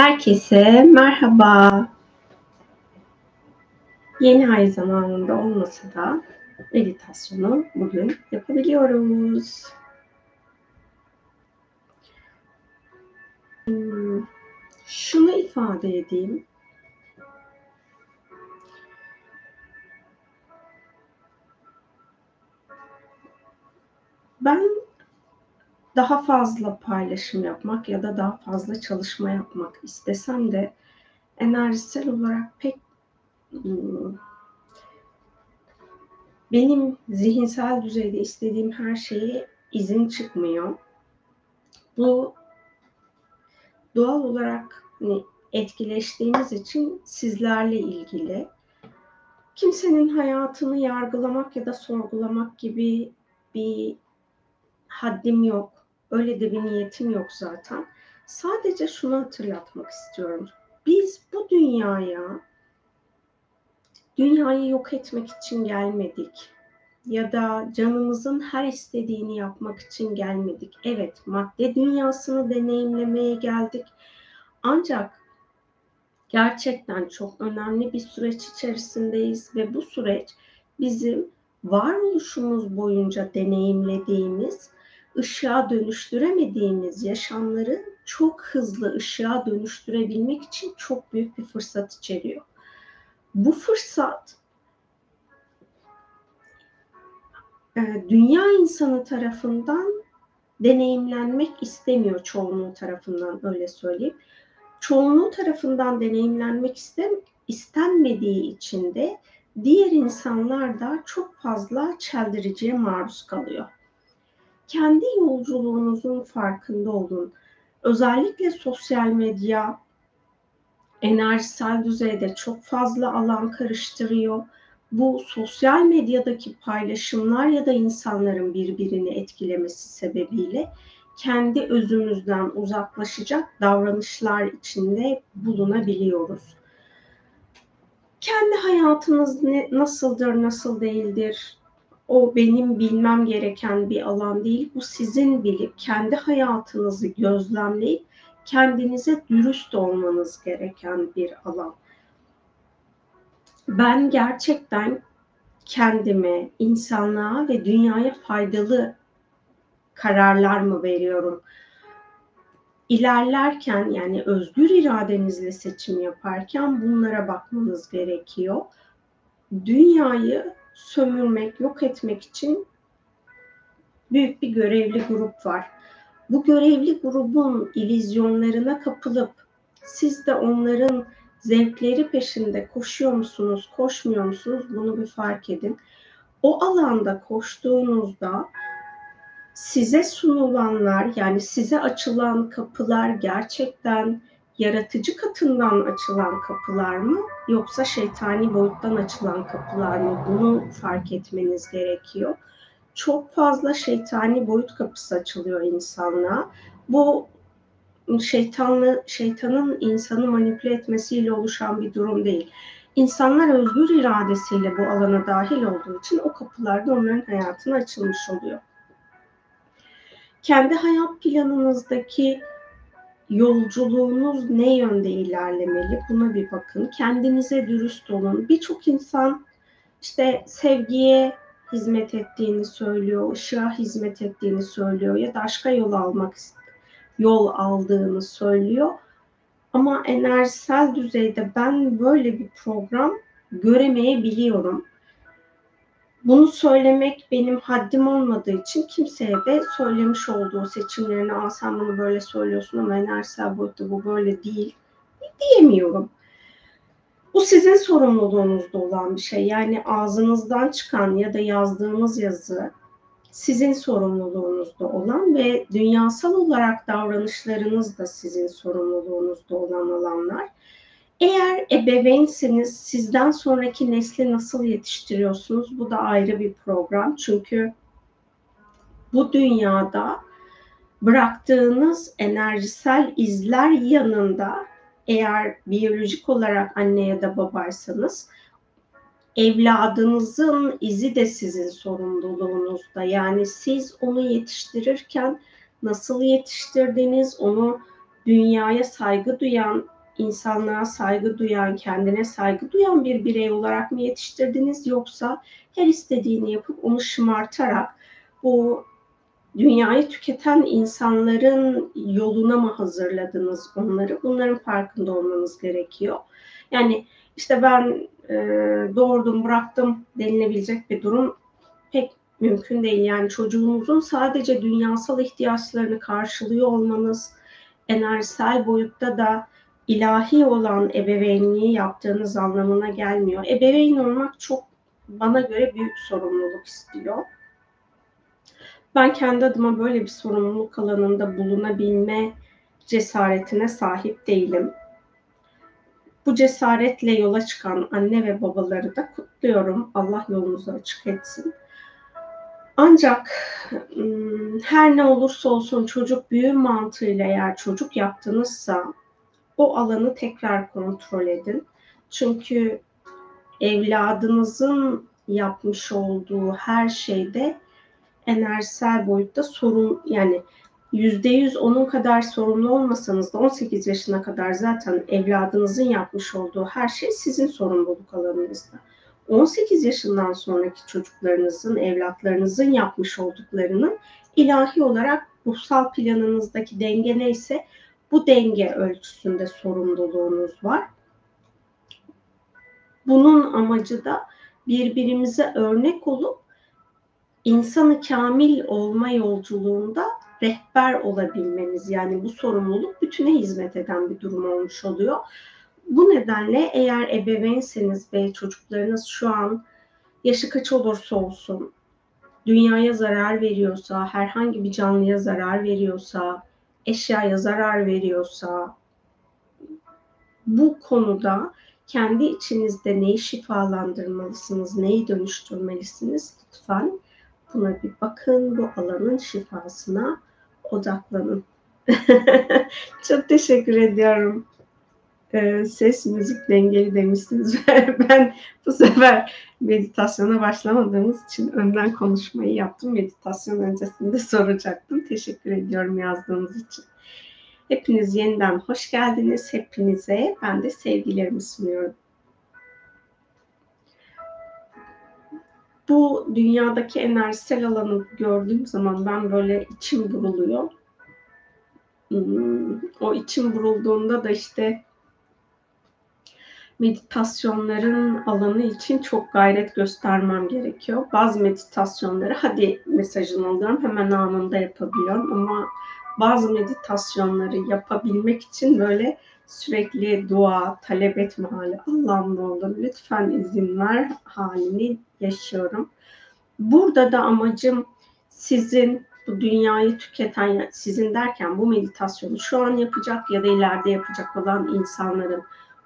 Herkese merhaba. Yeni ay zamanında olmasa da meditasyonu bugün yapabiliyoruz. Şunu ifade edeyim. Ben daha fazla paylaşım yapmak ya da daha fazla çalışma yapmak istesem de enerjisel olarak pek hmm, benim zihinsel düzeyde istediğim her şeyi izin çıkmıyor. Bu doğal olarak hani etkileştiğimiz için sizlerle ilgili. Kimsenin hayatını yargılamak ya da sorgulamak gibi bir haddim yok. Öyle de bir niyetim yok zaten. Sadece şunu hatırlatmak istiyorum. Biz bu dünyaya dünyayı yok etmek için gelmedik ya da canımızın her istediğini yapmak için gelmedik. Evet, madde dünyasını deneyimlemeye geldik. Ancak gerçekten çok önemli bir süreç içerisindeyiz ve bu süreç bizim varoluşumuz boyunca deneyimlediğimiz ışığa dönüştüremediğimiz yaşamları çok hızlı ışığa dönüştürebilmek için çok büyük bir fırsat içeriyor. Bu fırsat e, dünya insanı tarafından deneyimlenmek istemiyor çoğunluğu tarafından öyle söyleyeyim. Çoğunluğu tarafından deneyimlenmek istem istenmediği için de diğer insanlar da çok fazla çeldiriciye maruz kalıyor kendi yolculuğunuzun farkında olun. Özellikle sosyal medya enerjisel düzeyde çok fazla alan karıştırıyor. Bu sosyal medyadaki paylaşımlar ya da insanların birbirini etkilemesi sebebiyle kendi özümüzden uzaklaşacak davranışlar içinde bulunabiliyoruz. Kendi hayatınız ne, nasıldır, nasıl değildir, o benim bilmem gereken bir alan değil. Bu sizin bilip kendi hayatınızı gözlemleyip kendinize dürüst olmanız gereken bir alan. Ben gerçekten kendime, insanlığa ve dünyaya faydalı kararlar mı veriyorum? İlerlerken yani özgür iradenizle seçim yaparken bunlara bakmanız gerekiyor. Dünyayı sömürmek, yok etmek için büyük bir görevli grup var. Bu görevli grubun ilizyonlarına kapılıp siz de onların zevkleri peşinde koşuyor musunuz, koşmuyor musunuz bunu bir fark edin. O alanda koştuğunuzda size sunulanlar yani size açılan kapılar gerçekten yaratıcı katından açılan kapılar mı yoksa şeytani boyuttan açılan kapılar mı? Bunu fark etmeniz gerekiyor. Çok fazla şeytani boyut kapısı açılıyor insanlığa. Bu şeytanlı şeytanın insanı manipüle etmesiyle oluşan bir durum değil. İnsanlar özgür iradesiyle bu alana dahil olduğu için o kapılar da onların hayatına açılmış oluyor. Kendi hayat planınızdaki yolculuğunuz ne yönde ilerlemeli? Buna bir bakın. Kendinize dürüst olun. Birçok insan işte sevgiye hizmet ettiğini söylüyor, ışığa hizmet ettiğini söylüyor ya da aşka yol almak yol aldığını söylüyor. Ama enerjisel düzeyde ben böyle bir program göremeyebiliyorum. Bunu söylemek benim haddim olmadığı için kimseye de söylemiş olduğu seçimlerini Aa, sen bunu böyle söylüyorsun ama enerjisel boyutta bu böyle değil diyemiyorum. Bu sizin sorumluluğunuzda olan bir şey. Yani ağzınızdan çıkan ya da yazdığınız yazı sizin sorumluluğunuzda olan ve dünyasal olarak davranışlarınız da sizin sorumluluğunuzda olan alanlar. Eğer ebeveynseniz sizden sonraki nesli nasıl yetiştiriyorsunuz? Bu da ayrı bir program. Çünkü bu dünyada bıraktığınız enerjisel izler yanında eğer biyolojik olarak anne ya da babaysanız evladınızın izi de sizin sorumluluğunuzda. Yani siz onu yetiştirirken nasıl yetiştirdiniz, onu dünyaya saygı duyan, insanlığa saygı duyan, kendine saygı duyan bir birey olarak mı yetiştirdiniz yoksa her istediğini yapıp onu şımartarak bu dünyayı tüketen insanların yoluna mı hazırladınız onları? Bunların farkında olmanız gerekiyor. Yani işte ben e, doğurdum, bıraktım denilebilecek bir durum pek mümkün değil. Yani çocuğunuzun sadece dünyasal ihtiyaçlarını karşılıyor olmanız, enerjisel boyutta da ilahi olan ebeveynliği yaptığınız anlamına gelmiyor. Ebeveyn olmak çok bana göre büyük sorumluluk istiyor. Ben kendi adıma böyle bir sorumluluk alanında bulunabilme cesaretine sahip değilim. Bu cesaretle yola çıkan anne ve babaları da kutluyorum. Allah yolunuzu açık etsin. Ancak her ne olursa olsun çocuk büyür mantığıyla eğer çocuk yaptınızsa o alanı tekrar kontrol edin. Çünkü evladınızın yapmış olduğu her şeyde enerjisel boyutta sorun yani yüzde yüz onun kadar sorumlu olmasanız da 18 yaşına kadar zaten evladınızın yapmış olduğu her şey sizin sorumluluk alanınızda. 18 yaşından sonraki çocuklarınızın, evlatlarınızın yapmış olduklarının ilahi olarak ruhsal planınızdaki denge neyse bu denge ölçüsünde sorumluluğunuz var. Bunun amacı da birbirimize örnek olup insanı kamil olma yolculuğunda rehber olabilmeniz yani bu sorumluluk bütüne hizmet eden bir durum olmuş oluyor. Bu nedenle eğer ebeveynseniz ve çocuklarınız şu an yaşı kaç olursa olsun dünyaya zarar veriyorsa, herhangi bir canlıya zarar veriyorsa, eşyaya zarar veriyorsa bu konuda kendi içinizde neyi şifalandırmalısınız, neyi dönüştürmelisiniz lütfen buna bir bakın, bu alanın şifasına odaklanın. Çok teşekkür ediyorum. Ee, ses müzik dengeli demişsiniz. ben bu sefer meditasyona başlamadığımız için önden konuşmayı yaptım. Meditasyon öncesinde soracaktım. Teşekkür ediyorum yazdığınız için. Hepiniz yeniden hoş geldiniz. Hepinize ben de sevgilerimi sunuyorum. Bu dünyadaki enerjisel alanı gördüğüm zaman ben böyle içim buruluyor. Hmm, o içim burulduğunda da işte meditasyonların alanı için çok gayret göstermem gerekiyor. Bazı meditasyonları hadi mesajını alıyorum hemen anında yapabiliyorum ama bazı meditasyonları yapabilmek için böyle sürekli dua, talep etme hali. Allah'ım ne olur lütfen izin ver halini yaşıyorum. Burada da amacım sizin bu dünyayı tüketen, sizin derken bu meditasyonu şu an yapacak ya da ileride yapacak olan insanların,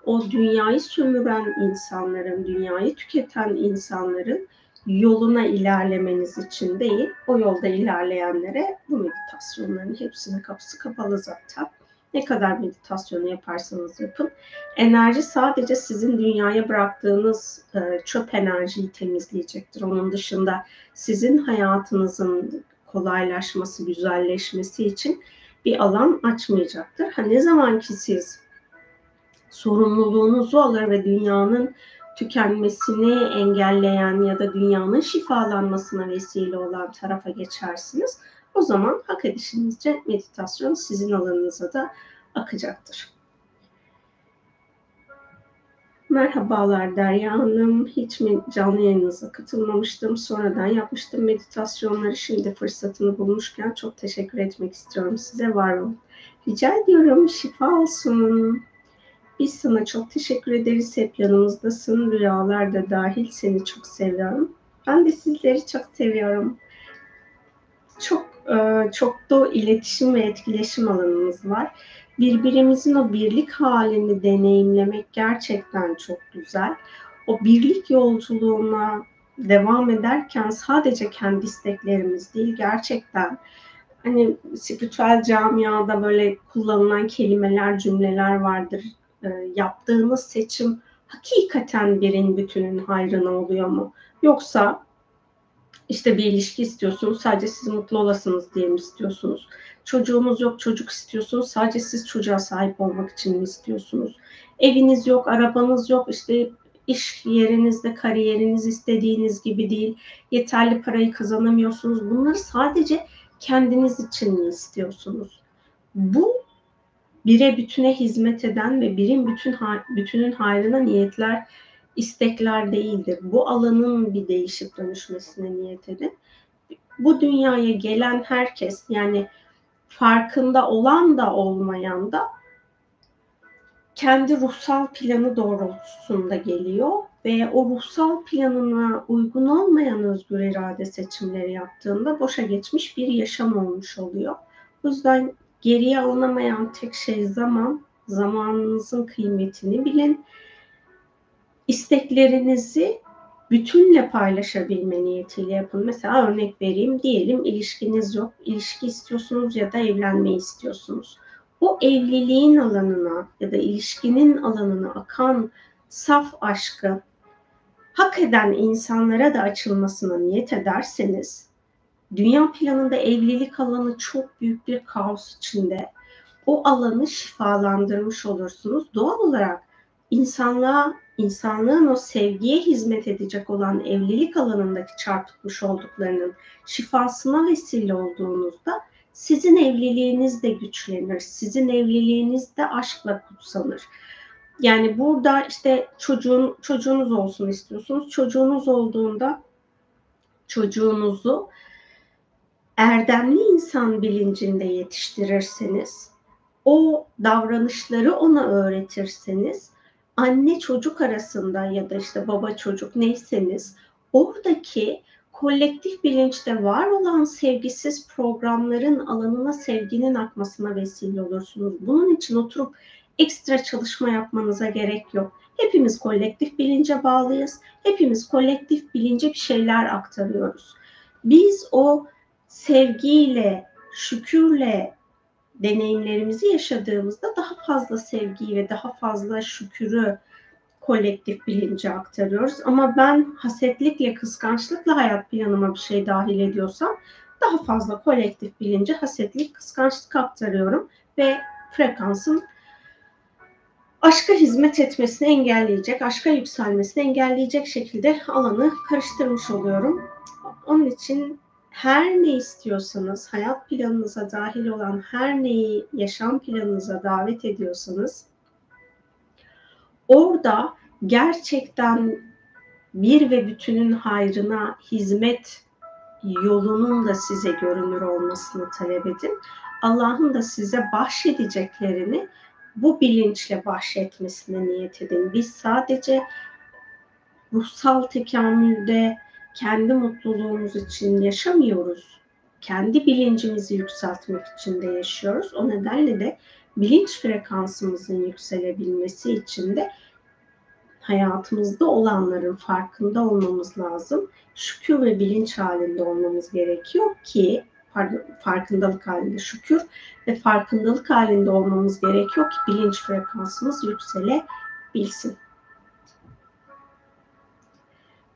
o dünyayı sömüren insanların, dünyayı tüketen insanların yoluna ilerlemeniz için değil, o yolda ilerleyenlere bu meditasyonların hepsinin kapısı kapalı zaten. Ne kadar meditasyonu yaparsanız yapın. Enerji sadece sizin dünyaya bıraktığınız e, çöp enerjiyi temizleyecektir. Onun dışında sizin hayatınızın kolaylaşması, güzelleşmesi için bir alan açmayacaktır. Ha, ne zaman ki siz sorumluluğunuzu alır ve dünyanın tükenmesini engelleyen ya da dünyanın şifalanmasına vesile olan tarafa geçersiniz. O zaman hak edişinizce meditasyon sizin alanınıza da akacaktır. Merhabalar Derya Hanım. Hiç mi canlı yayınınıza katılmamıştım. Sonradan yapmıştım meditasyonları. Şimdi fırsatını bulmuşken çok teşekkür etmek istiyorum size. Var olun. Rica ediyorum. Şifa olsun. Biz sana çok teşekkür ederiz. Hep yanımızdasın. Rüyalar da dahil seni çok seviyorum. Ben de sizleri çok seviyorum. Çok e, çok da iletişim ve etkileşim alanımız var. Birbirimizin o birlik halini deneyimlemek gerçekten çok güzel. O birlik yolculuğuna devam ederken sadece kendi isteklerimiz değil gerçekten hani spiritüel camiada böyle kullanılan kelimeler, cümleler vardır. E, yaptığımız seçim hakikaten birin bütünün hayrına oluyor mu? Yoksa İşte bir ilişki istiyorsunuz, sadece siz mutlu olasınız diye mi istiyorsunuz? Çocuğunuz yok, çocuk istiyorsunuz, sadece siz çocuğa sahip olmak için mi istiyorsunuz? Eviniz yok, arabanız yok, işte iş yerinizde kariyeriniz istediğiniz gibi değil, yeterli parayı kazanamıyorsunuz. Bunları sadece kendiniz için mi istiyorsunuz? Bu bire bütüne hizmet eden ve birin bütün bütünün hayrına niyetler, istekler değildir. Bu alanın bir değişip dönüşmesine niyet edin. Bu dünyaya gelen herkes yani farkında olan da olmayan da kendi ruhsal planı doğrultusunda geliyor ve o ruhsal planına uygun olmayan özgür irade seçimleri yaptığında boşa geçmiş bir yaşam olmuş oluyor. O yüzden geriye alınamayan tek şey zaman. Zamanınızın kıymetini bilin. İsteklerinizi bütünle paylaşabilme niyetiyle yapın. Mesela örnek vereyim. Diyelim ilişkiniz yok. İlişki istiyorsunuz ya da evlenmeyi istiyorsunuz o evliliğin alanına ya da ilişkinin alanına akan saf aşkı hak eden insanlara da açılmasına niyet ederseniz dünya planında evlilik alanı çok büyük bir kaos içinde. O alanı şifalandırmış olursunuz. Doğal olarak insanlığa, insanlığın o sevgiye hizmet edecek olan evlilik alanındaki çarpıtmış olduklarının şifasına vesile olduğunuzda sizin evliliğiniz de güçlenir. Sizin evliliğiniz de aşkla kutsanır. Yani burada işte çocuğun çocuğunuz olsun istiyorsunuz. Çocuğunuz olduğunda çocuğunuzu erdemli insan bilincinde yetiştirirseniz, o davranışları ona öğretirseniz, anne çocuk arasında ya da işte baba çocuk neyseniz oradaki kolektif bilinçte var olan sevgisiz programların alanına sevginin akmasına vesile olursunuz. Bunun için oturup ekstra çalışma yapmanıza gerek yok. Hepimiz kolektif bilince bağlıyız. Hepimiz kolektif bilince bir şeyler aktarıyoruz. Biz o sevgiyle, şükürle deneyimlerimizi yaşadığımızda daha fazla sevgiyi ve daha fazla şükürü kolektif bilince aktarıyoruz. Ama ben hasetlikle, kıskançlıkla hayat planıma bir şey dahil ediyorsam daha fazla kolektif bilince hasetlik, kıskançlık aktarıyorum ve frekansın aşka hizmet etmesini engelleyecek, aşka yükselmesini engelleyecek şekilde alanı karıştırmış oluyorum. Onun için her ne istiyorsanız, hayat planınıza dahil olan her neyi yaşam planınıza davet ediyorsanız orada gerçekten bir ve bütünün hayrına hizmet yolunun da size görünür olmasını talep edin. Allah'ın da size bahşedeceklerini bu bilinçle bahşetmesine niyet edin. Biz sadece ruhsal tekamülde kendi mutluluğumuz için yaşamıyoruz. Kendi bilincimizi yükseltmek için de yaşıyoruz. O nedenle de bilinç frekansımızın yükselebilmesi için de hayatımızda olanların farkında olmamız lazım. Şükür ve bilinç halinde olmamız gerekiyor ki farkındalık halinde şükür ve farkındalık halinde olmamız gerekiyor ki bilinç frekansımız yükselebilsin.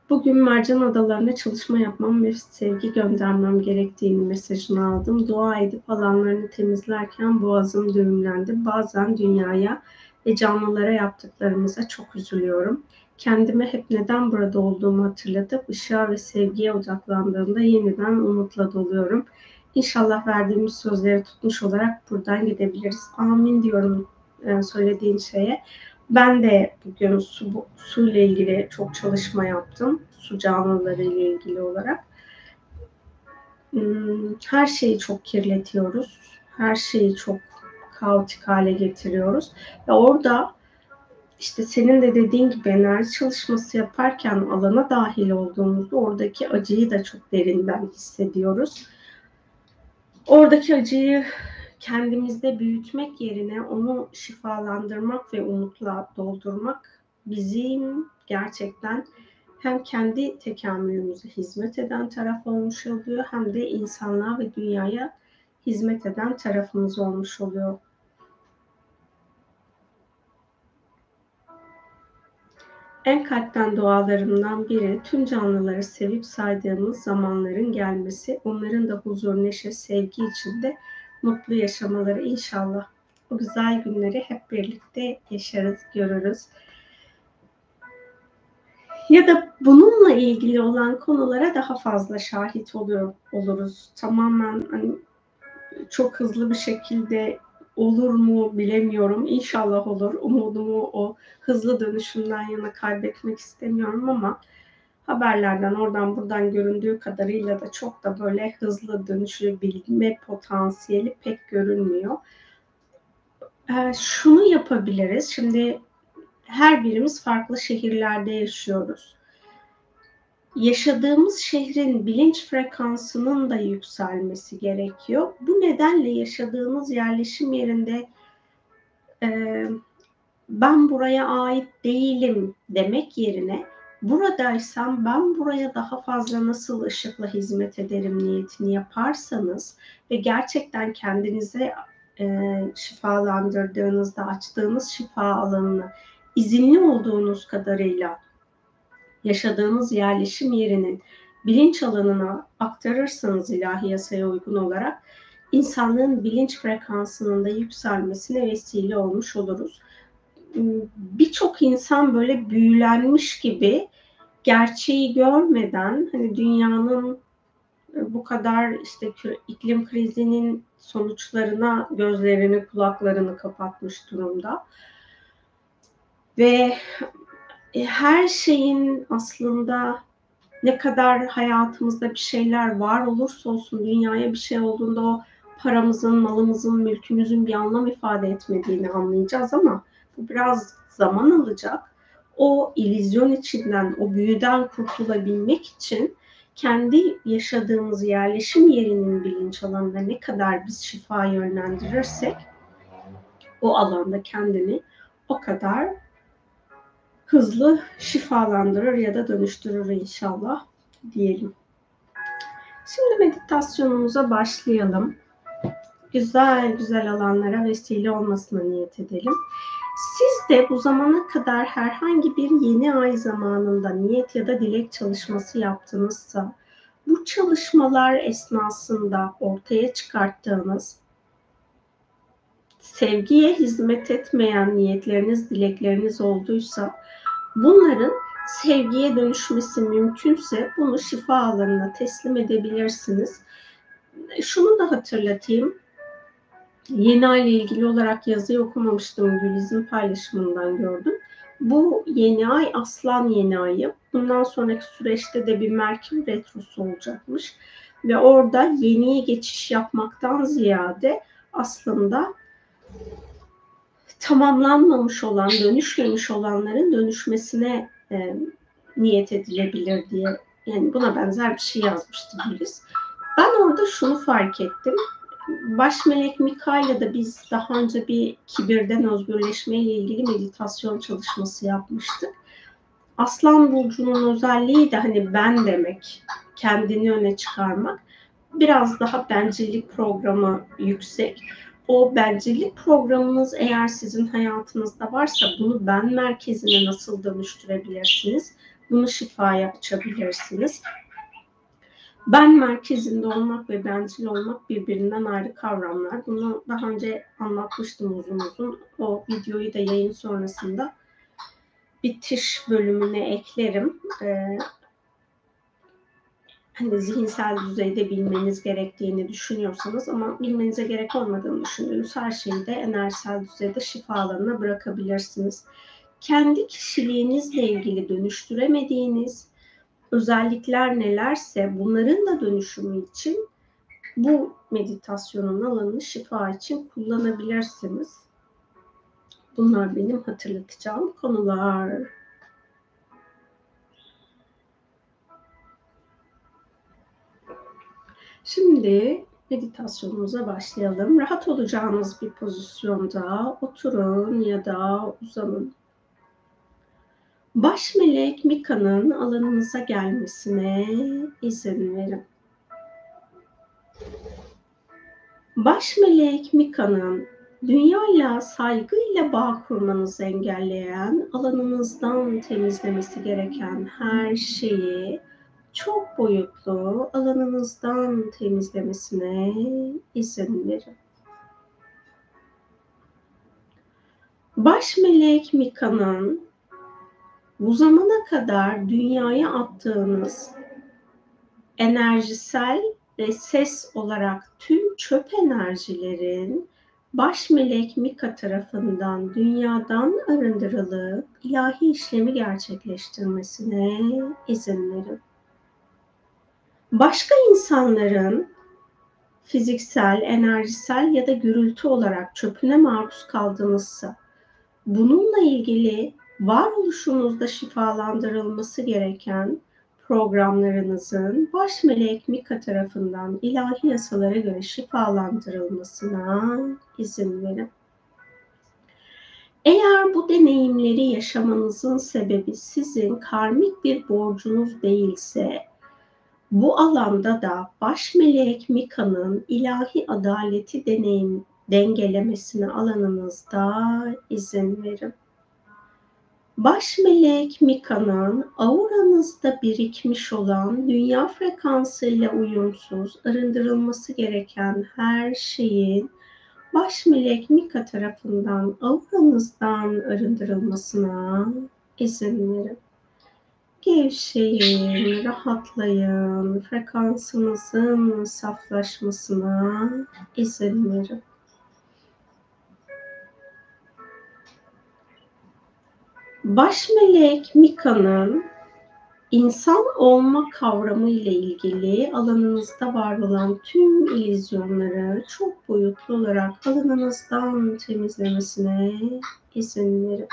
Bugün Mercan Adaları'nda çalışma yapmam ve sevgi göndermem gerektiğini mesajını aldım. Dua edip alanlarını temizlerken boğazım düğümlendi. Bazen dünyaya ve canlılara yaptıklarımıza çok üzülüyorum. Kendime hep neden burada olduğumu hatırlatıp ışığa ve sevgiye odaklandığımda yeniden umutla doluyorum. İnşallah verdiğimiz sözleri tutmuş olarak buradan gidebiliriz. Amin diyorum e, söylediğin şeye. Ben de bugün su, su ile ilgili çok çalışma yaptım. Su canlıları ile ilgili olarak. Hmm, her şeyi çok kirletiyoruz. Her şeyi çok kaotik hale getiriyoruz. Ve orada işte senin de dediğin gibi enerji çalışması yaparken alana dahil olduğumuzda oradaki acıyı da çok derinden hissediyoruz. Oradaki acıyı kendimizde büyütmek yerine onu şifalandırmak ve umutla doldurmak bizim gerçekten hem kendi tekamülümüze hizmet eden taraf olmuş oluyor hem de insanlığa ve dünyaya hizmet eden tarafımız olmuş oluyor. En kalpten dualarımdan biri tüm canlıları sevip saydığımız zamanların gelmesi, onların da huzur, neşe, sevgi içinde mutlu yaşamaları inşallah. O güzel günleri hep birlikte yaşarız, görürüz. Ya da bununla ilgili olan konulara daha fazla şahit oluyor oluruz. Tamamen hani çok hızlı bir şekilde olur mu bilemiyorum. İnşallah olur. Umudumu o hızlı dönüşümden yana kaybetmek istemiyorum ama haberlerden oradan buradan göründüğü kadarıyla da çok da böyle hızlı dönüşebilme potansiyeli pek görünmüyor. Ee, şunu yapabiliriz. Şimdi her birimiz farklı şehirlerde yaşıyoruz yaşadığımız şehrin bilinç frekansının da yükselmesi gerekiyor. Bu nedenle yaşadığımız yerleşim yerinde e, ben buraya ait değilim demek yerine buradaysam ben buraya daha fazla nasıl ışıkla hizmet ederim niyetini yaparsanız ve gerçekten kendinize e, şifalandırdığınızda açtığınız şifa alanını izinli olduğunuz kadarıyla yaşadığınız yerleşim yerinin bilinç alanına aktarırsanız ilahi yasaya uygun olarak insanlığın bilinç frekansının da yükselmesine vesile olmuş oluruz. Birçok insan böyle büyülenmiş gibi gerçeği görmeden hani dünyanın bu kadar işte iklim krizinin sonuçlarına gözlerini kulaklarını kapatmış durumda. Ve e, her şeyin aslında ne kadar hayatımızda bir şeyler var olursa olsun dünyaya bir şey olduğunda o paramızın, malımızın, mülkümüzün bir anlam ifade etmediğini anlayacağız ama bu biraz zaman alacak. O ilizyon içinden, o büyüden kurtulabilmek için kendi yaşadığımız yerleşim yerinin bilinç alanında ne kadar biz şifa yönlendirirsek o alanda kendini o kadar hızlı şifalandırır ya da dönüştürür inşallah diyelim. Şimdi meditasyonumuza başlayalım. Güzel güzel alanlara vesile olmasına niyet edelim. Siz de bu zamana kadar herhangi bir yeni ay zamanında niyet ya da dilek çalışması yaptınızsa bu çalışmalar esnasında ortaya çıkarttığınız sevgiye hizmet etmeyen niyetleriniz, dilekleriniz olduysa Bunların sevgiye dönüşmesi mümkünse bunu şifa alanına teslim edebilirsiniz. Şunu da hatırlatayım. Yeni ay ile ilgili olarak yazıyı okumamıştım. Güliz'in paylaşımından gördüm. Bu yeni ay aslan yeni ayı. Bundan sonraki süreçte de bir Merkür Retrosu olacakmış. Ve orada yeniye geçiş yapmaktan ziyade aslında tamamlanmamış olan, dönüşmemiş olanların dönüşmesine e, niyet edilebilir diye yani buna benzer bir şey yazmıştı Güliz. Ben orada şunu fark ettim. Baş melek Mikail'le de biz daha önce bir kibirden özgürleşme ilgili meditasyon çalışması yapmıştık. Aslan burcunun özelliği de hani ben demek, kendini öne çıkarmak. Biraz daha bencillik programı yüksek o bencillik programınız eğer sizin hayatınızda varsa bunu ben merkezine nasıl dönüştürebilirsiniz? Bunu şifaya açabilirsiniz. Ben merkezinde olmak ve bencil olmak birbirinden ayrı kavramlar. Bunu daha önce anlatmıştım uzun uzun. O videoyu da yayın sonrasında bitiş bölümüne eklerim. Ee, hani zihinsel düzeyde bilmeniz gerektiğini düşünüyorsanız ama bilmenize gerek olmadığını düşündüğünüz her şeyi de enerjisel düzeyde şifalarına bırakabilirsiniz. Kendi kişiliğinizle ilgili dönüştüremediğiniz özellikler nelerse bunların da dönüşümü için bu meditasyonun alanını şifa için kullanabilirsiniz. Bunlar benim hatırlatacağım konular. Şimdi meditasyonumuza başlayalım. Rahat olacağınız bir pozisyonda oturun ya da uzanın. Baş melek Mika'nın alanınıza gelmesine izin verin. Baş melek Mika'nın dünyayla saygıyla bağ kurmanızı engelleyen, alanınızdan temizlemesi gereken her şeyi çok boyutlu alanınızdan temizlemesine izin verin. Baş melek Mika'nın bu zamana kadar dünyaya attığınız enerjisel ve ses olarak tüm çöp enerjilerin baş melek Mika tarafından dünyadan arındırılıp ilahi işlemi gerçekleştirmesine izin verin. Başka insanların fiziksel, enerjisel ya da gürültü olarak çöpüne maruz kaldığınızsa bununla ilgili varoluşunuzda şifalandırılması gereken programlarınızın baş melek Mika tarafından ilahi yasalara göre şifalandırılmasına izin verin. Eğer bu deneyimleri yaşamanızın sebebi sizin karmik bir borcunuz değilse, bu alanda da baş melek Mika'nın ilahi adaleti deneyim dengelemesine alanınızda izin verin. Baş melek Mika'nın auranızda birikmiş olan dünya frekansıyla uyumsuz arındırılması gereken her şeyin baş melek Mika tarafından auranızdan arındırılmasına izin verin. Gevşeyin, rahatlayın, frekansınızın saflaşmasına izin verin. Baş melek Mika'nın insan olma kavramı ile ilgili alanınızda var olan tüm ilizyonları çok boyutlu olarak alanınızdan temizlemesine izin verin.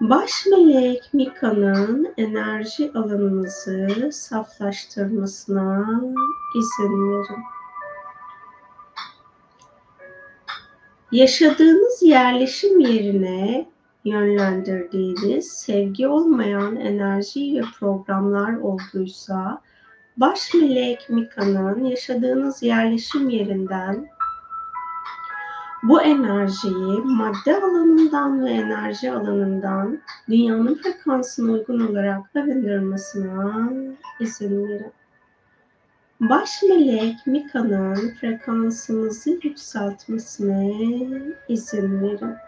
Baş melek Mika'nın enerji alanınızı saflaştırmasına izin verin. Yaşadığınız yerleşim yerine yönlendirdiğiniz sevgi olmayan enerji ve programlar olduysa baş melek Mika'nın yaşadığınız yerleşim yerinden bu enerjiyi madde alanından ve enerji alanından dünyanın frekansına uygun olarak arındırmasına izin verin. Baş melek Mika'nın frekansınızı yükseltmesine izin verin.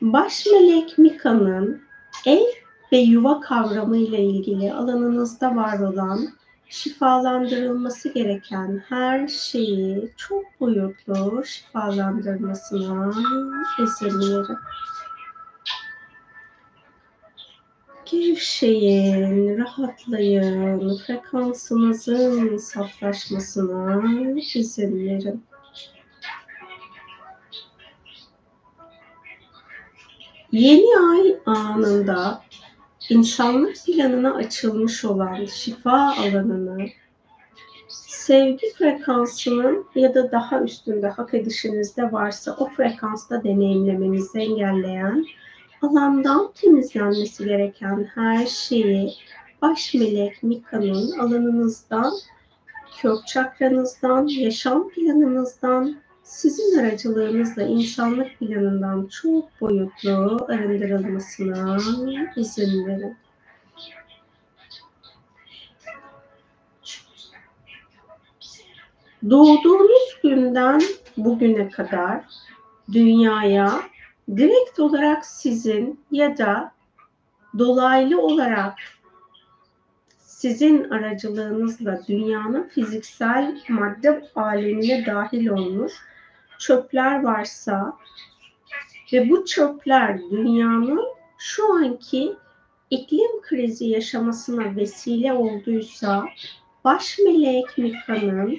Baş melek Mika'nın ev ve yuva kavramı ile ilgili alanınızda var olan şifalandırılması gereken her şeyi çok boyutlu şifalandırmasına verin. Gevşeyin, rahatlayın, frekansınızın saflaşmasına izin verin. Yeni ay anında insanlık planına açılmış olan şifa alanını sevgi frekansının ya da daha üstünde hak edişinizde varsa o frekansta deneyimlemenizi engelleyen alandan temizlenmesi gereken her şeyi baş melek Mika'nın alanınızdan, kök çakranızdan, yaşam planınızdan, sizin aracılığınızla insanlık planından çok boyutlu arındırılmasına izin verin. Doğduğunuz günden bugüne kadar dünyaya direkt olarak sizin ya da dolaylı olarak sizin aracılığınızla dünyanın fiziksel madde alemine dahil olmuş çöpler varsa ve bu çöpler dünyanın şu anki iklim krizi yaşamasına vesile olduysa baş melek Mika'nın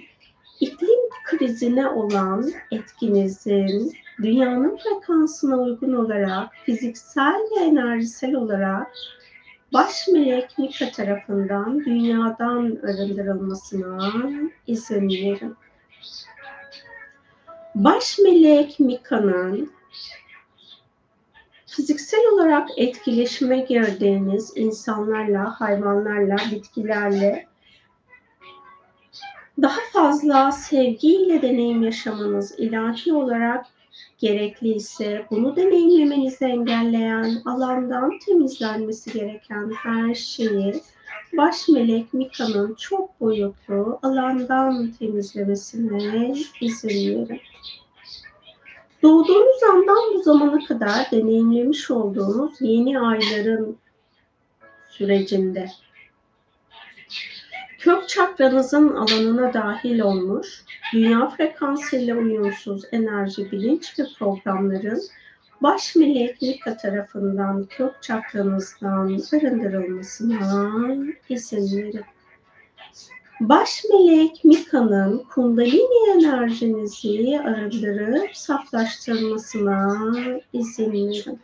iklim krizine olan etkinizin dünyanın frekansına uygun olarak fiziksel ve enerjisel olarak baş melek Mika tarafından dünyadan arındırılmasına izin verin. Baş melek Mika'nın fiziksel olarak etkileşime girdiğiniz insanlarla, hayvanlarla, bitkilerle daha fazla sevgiyle deneyim yaşamanız ilahi olarak gerekli ise bunu deneyimlemenizi engelleyen alandan temizlenmesi gereken her şeyi baş melek Mika'nın çok boyutlu alandan temizlemesine izin verin. Doğduğunuz andan bu zamana kadar deneyimlemiş olduğunuz yeni ayların sürecinde kök çakranızın alanına dahil olmuş, dünya frekansıyla uyumsuz enerji, bilinç ve programların baş melek Mika tarafından kök çakranızdan arındırılmasına izin verin. Baş melek Mika'nın kundalini enerjinizi arındırıp saflaştırmasına izin verin.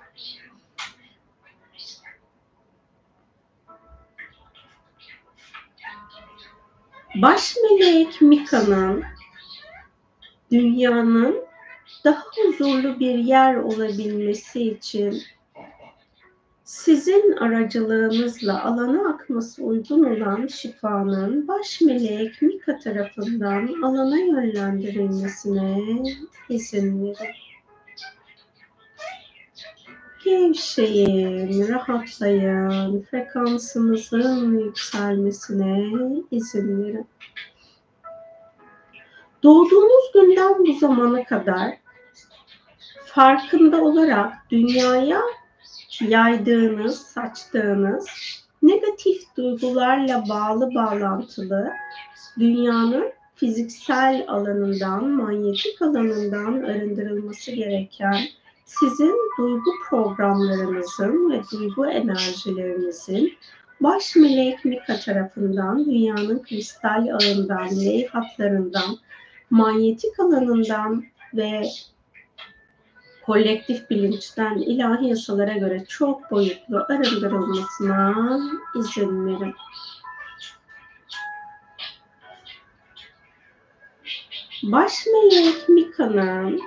Baş melek Mika'nın dünyanın daha huzurlu bir yer olabilmesi için sizin aracılığınızla alana akması uygun olan şifanın baş melek Mika tarafından alana yönlendirilmesine izin verin. Gevşeyin, rahatlayın, frekansınızın yükselmesine izin verin. Doğduğunuz günden bu zamana kadar farkında olarak dünyaya yaydığınız, saçtığınız negatif duygularla bağlı bağlantılı dünyanın fiziksel alanından, manyetik alanından arındırılması gereken sizin duygu programlarınızın ve duygu enerjilerinizin baş melek Mika tarafından dünyanın kristal ağından, ley hatlarından, manyetik alanından ve kolektif bilinçten ilahi yasalara göre çok boyutlu arındırılmasına izin verin. Baş melek Mika'nın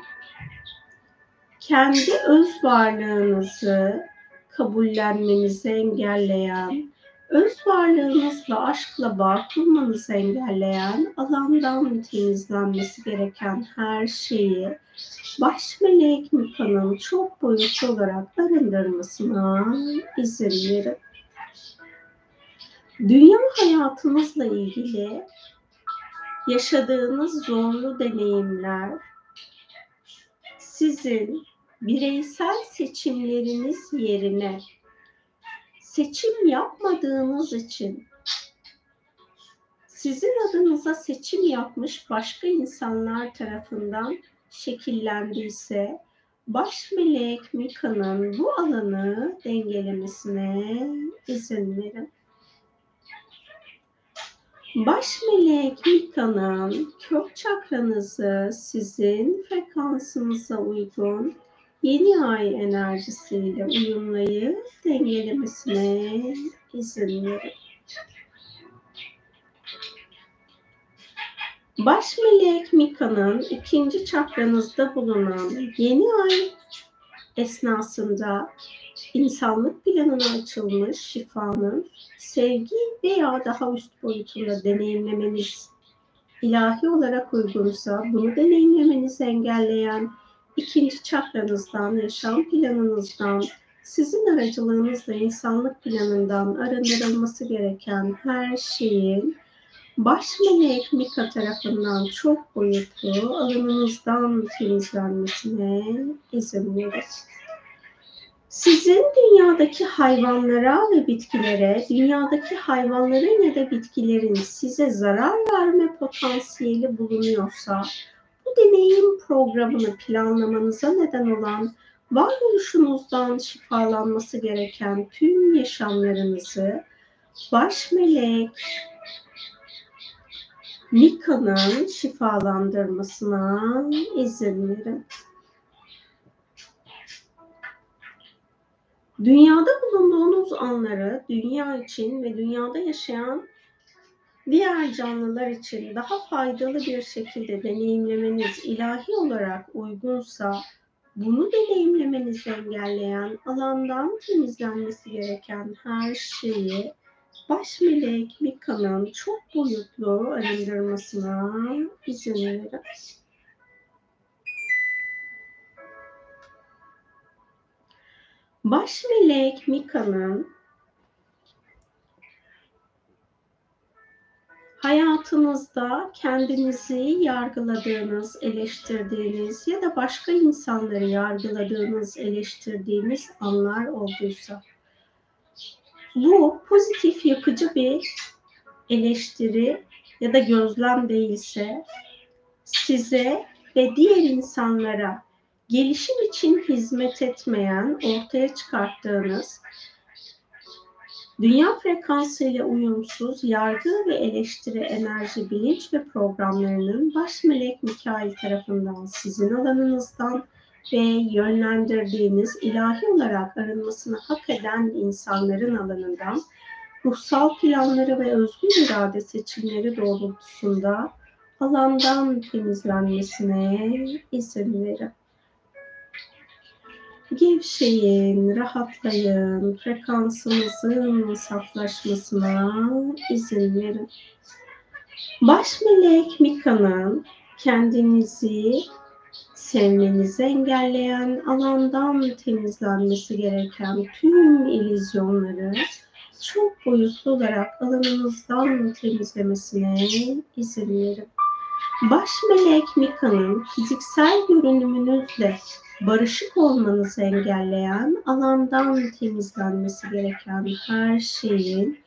kendi öz varlığınızı kabullenmenizi engelleyen, öz varlığınızla aşkla bağ kurmanızı engelleyen alandan temizlenmesi gereken her şeyi baş melek Mika'nın çok boyutlu olarak arındırmasına izin verin. Dünya hayatınızla ilgili yaşadığınız zorlu deneyimler sizin bireysel seçimleriniz yerine seçim yapmadığınız için sizin adınıza seçim yapmış başka insanlar tarafından şekillendiyse baş melek Mika'nın bu alanı dengelemesine izin verin. Baş melek Mika'nın kök çakranızı sizin frekansınıza uygun yeni ay enerjisiyle uyumlayıp dengelemesine izin verin. Baş melek Mika'nın ikinci çakranızda bulunan yeni ay esnasında insanlık planına açılmış şifanın sevgi veya daha üst boyutunda deneyimlemeniz ilahi olarak uygunsa bunu deneyimlemenizi engelleyen ikinci çakranızdan, yaşam planınızdan, sizin aracılığınızla insanlık planından arındırılması gereken her şeyin baş melek Mika tarafından çok boyutlu alanınızdan temizlenmesine izin verin. Sizin dünyadaki hayvanlara ve bitkilere, dünyadaki hayvanların ya da bitkilerin size zarar verme potansiyeli bulunuyorsa, bu deneyim programını planlamanıza neden olan varoluşunuzdan şifalanması gereken tüm yaşamlarınızı baş melek Mika'nın şifalandırmasına izin verin. Dünyada bulunduğunuz anları dünya için ve dünyada yaşayan diğer canlılar için daha faydalı bir şekilde deneyimlemeniz ilahi olarak uygunsa bunu deneyimlemenizi engelleyen alandan temizlenmesi gereken her şeyi baş melek Mika'nın çok boyutlu arındırmasına izin verin. Baş melek Mika'nın hayatınızda kendinizi yargıladığınız, eleştirdiğiniz ya da başka insanları yargıladığınız, eleştirdiğiniz anlar olduysa bu pozitif yapıcı bir eleştiri ya da gözlem değilse size ve diğer insanlara gelişim için hizmet etmeyen, ortaya çıkarttığınız dünya frekansıyla uyumsuz yargı ve eleştiri enerji, bilinç ve programlarının baş melek Mikail tarafından sizin alanınızdan ve yönlendirdiğiniz ilahi olarak arınmasını hak eden insanların alanından ruhsal planları ve özgür irade seçimleri doğrultusunda alandan temizlenmesine izin verin. Gevşeyin, rahatlayın, frekansınızın saflaşmasına izin verin. Baş melek Mika'nın kendinizi sevmenizi engelleyen alandan temizlenmesi gereken tüm ilizyonları çok boyutlu olarak alanınızdan temizlemesine izin verin. Baş melek Mika'nın fiziksel görünümünüzle barışık olmanızı engelleyen alandan temizlenmesi gereken her şeyin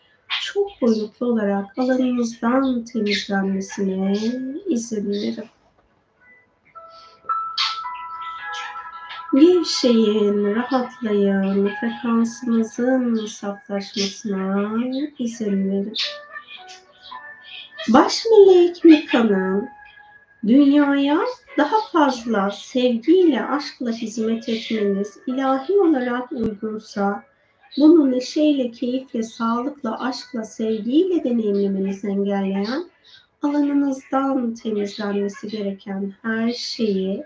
çok boyutlu olarak alanınızdan temizlenmesine izin verin. Gevşeyin, rahatlayın, frekansınızın saflaşmasına izin verin. Baş melek Mika'nın dünyaya daha fazla sevgiyle, aşkla hizmet etmeniz ilahi olarak uygunsa, bunu neşeyle, keyifle, sağlıkla, aşkla, sevgiyle deneyimlemenizi engelleyen, alanınızdan temizlenmesi gereken her şeyi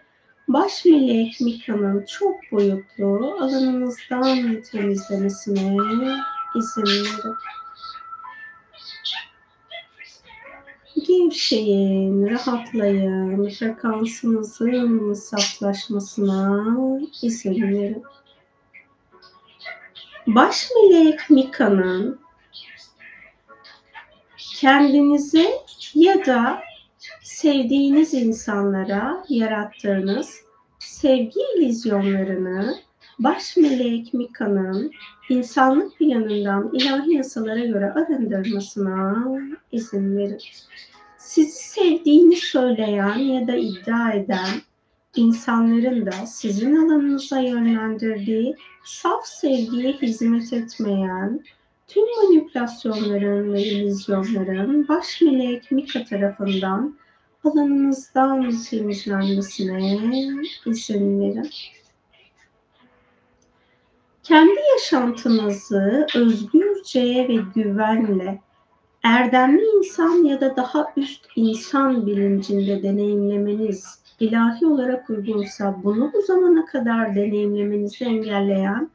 baş melek Mika'nın çok boyutlu alanınızdan temizlemesine izin verin. Gevşeyin, rahatlayın, frekansınızın saflaşmasına izin verin. Baş melek Mika'nın kendinize ya da sevdiğiniz insanlara yarattığınız sevgi ilizyonlarını baş melek Mika'nın insanlık planından ilahi yasalara göre arındırmasına izin verin. Sizi sevdiğini söyleyen ya da iddia eden insanların da sizin alanınıza yönlendirdiği saf sevgiye hizmet etmeyen tüm manipülasyonların ve ilizyonların baş melek Mika tarafından alanınızdan temizlenmesine izin verin. Kendi yaşantınızı özgürce ve güvenle erdemli insan ya da daha üst insan bilincinde deneyimlemeniz ilahi olarak uygunsa bunu bu zamana kadar deneyimlemenizi engelleyen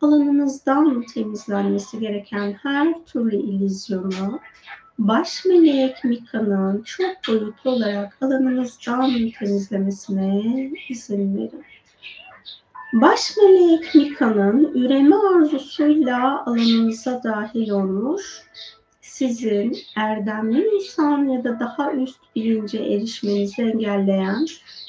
alanınızdan temizlenmesi gereken her türlü ilizyonu baş melek Mika'nın çok boyutlu olarak alanınızdan temizlemesine izin verin. Baş melek Mika'nın üreme arzusuyla alanınıza dahil olmuş, sizin erdemli insan ya da daha üst bilince erişmenizi engelleyen,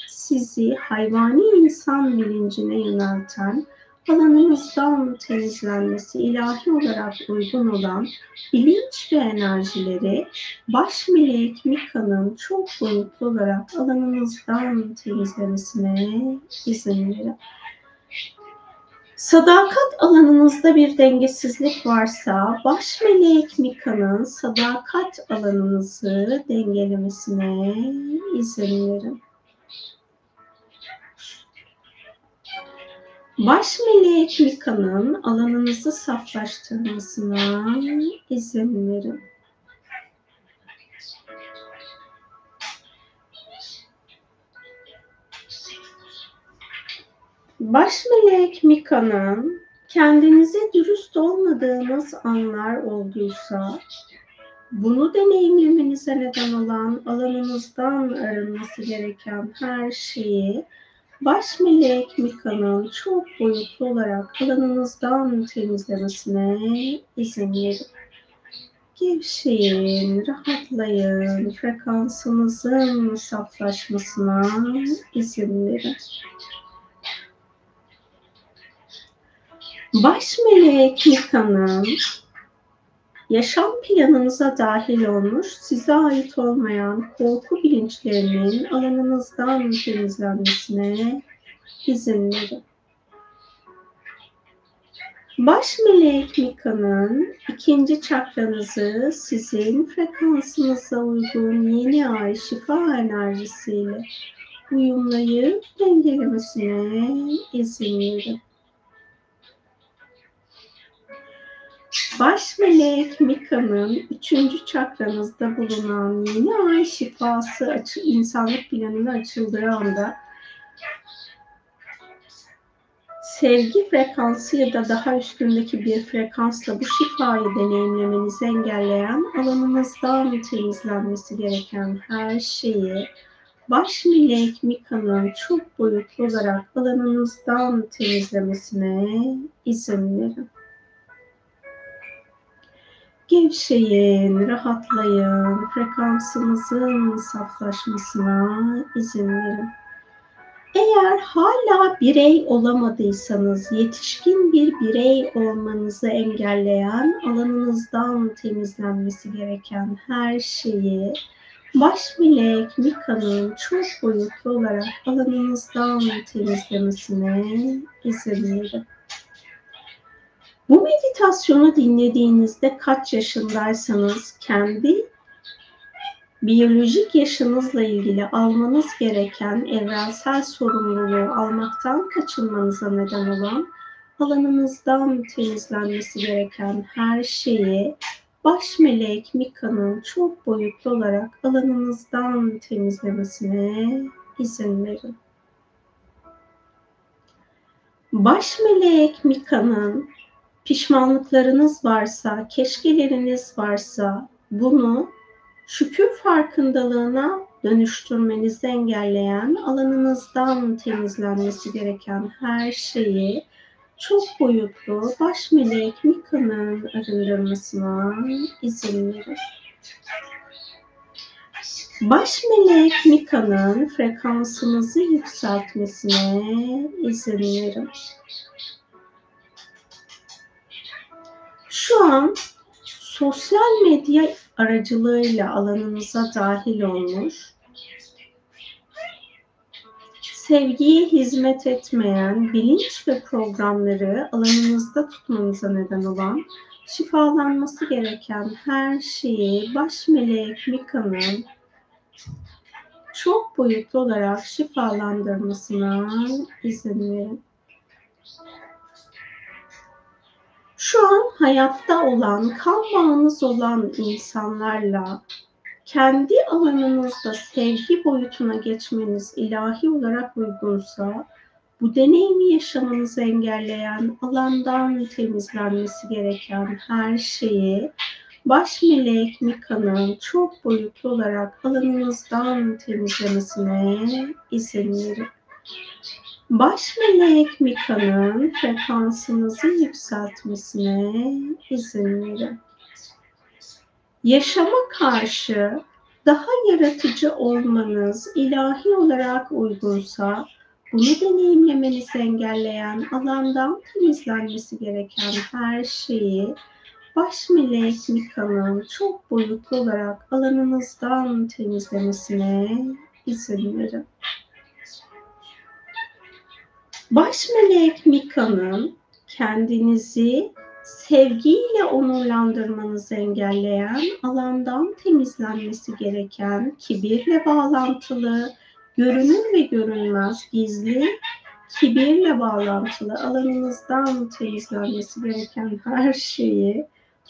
sizi hayvani insan bilincine yönelten, alanınızdan temizlenmesi ilahi olarak uygun olan bilinç ve enerjileri baş melek Mika'nın çok boyutlu olarak alanınızdan temizlemesine izin verin. Sadakat alanınızda bir dengesizlik varsa baş melek Mika'nın sadakat alanınızı dengelemesine izin verin. Baş melek Mika'nın alanınızı saflaştırmasına izin verin. Baş melek Mika'nın kendinize dürüst olmadığınız anlar olduysa bunu deneyimlemenize neden olan alanınızdan arınması gereken her şeyi baş melek Mika'nın çok boyutlu olarak alanınızdan temizlemesine izin verin. Gevşeyin, rahatlayın, frekansınızın saflaşmasına izin verin. Baş melek Mika'nın yaşam planınıza dahil olmuş, size ait olmayan korku bilinçlerinin alanınızdan temizlenmesine izin verin. Baş melek Mika'nın ikinci çakranızı sizin frekansınıza uygun yeni ay şifa enerjisiyle uyumlayıp dengelemesine izin verin. Baş melek Mika'nın üçüncü çakranızda bulunan yeni ay şifası açı, insanlık planına açıldığı anda sevgi frekansı ya da daha üstündeki bir frekansla bu şifayı deneyimlemenizi engelleyen alanınızdan temizlenmesi gereken her şeyi baş melek Mika'nın çok boyutlu olarak alanınızdan temizlemesine izin verin. Gevşeyin, rahatlayın, frekansınızın saflaşmasına izin verin. Eğer hala birey olamadıysanız, yetişkin bir birey olmanızı engelleyen, alanınızdan temizlenmesi gereken her şeyi baş melek Mika'nın çok boyutlu olarak alanınızdan temizlemesine izin verin. Bu meditasyonu dinlediğinizde kaç yaşındaysanız kendi biyolojik yaşınızla ilgili almanız gereken evrensel sorumluluğu almaktan kaçınmanıza neden olan alanınızdan temizlenmesi gereken her şeyi baş melek Mika'nın çok boyutlu olarak alanınızdan temizlemesine izin verin. Baş melek Mika'nın pişmanlıklarınız varsa, keşkeleriniz varsa bunu şükür farkındalığına dönüştürmenizi engelleyen, alanınızdan temizlenmesi gereken her şeyi çok boyutlu baş melek Mika'nın arındırmasına izin verin. Baş melek Mika'nın frekansınızı yükseltmesine izin verin. Şu an sosyal medya aracılığıyla alanınıza dahil olmuş, sevgiye hizmet etmeyen bilinç ve programları alanınızda tutmanıza neden olan, şifalanması gereken her şeyi baş melek Mika'nın çok boyutlu olarak şifalandırmasına izin verin. Şu an hayatta olan, kan bağınız olan insanlarla kendi alanınızda sevgi boyutuna geçmeniz ilahi olarak uygunsa bu deneyimi yaşamanızı engelleyen alandan temizlenmesi gereken her şeyi baş melek Mika'nın çok boyutlu olarak alanınızdan temizlemesine izin verin. Baş melek Mika'nın frekansınızı yükseltmesine izin verin. Yaşama karşı daha yaratıcı olmanız ilahi olarak uygunsa bunu deneyimlemenizi engelleyen alandan temizlenmesi gereken her şeyi baş melek Mika'nın çok boyutlu olarak alanınızdan temizlemesine izin verin. Baş melek Mika'nın kendinizi sevgiyle onurlandırmanızı engelleyen, alandan temizlenmesi gereken, kibirle bağlantılı, görünür ve görünmez, gizli, kibirle bağlantılı alanınızdan temizlenmesi gereken her şeyi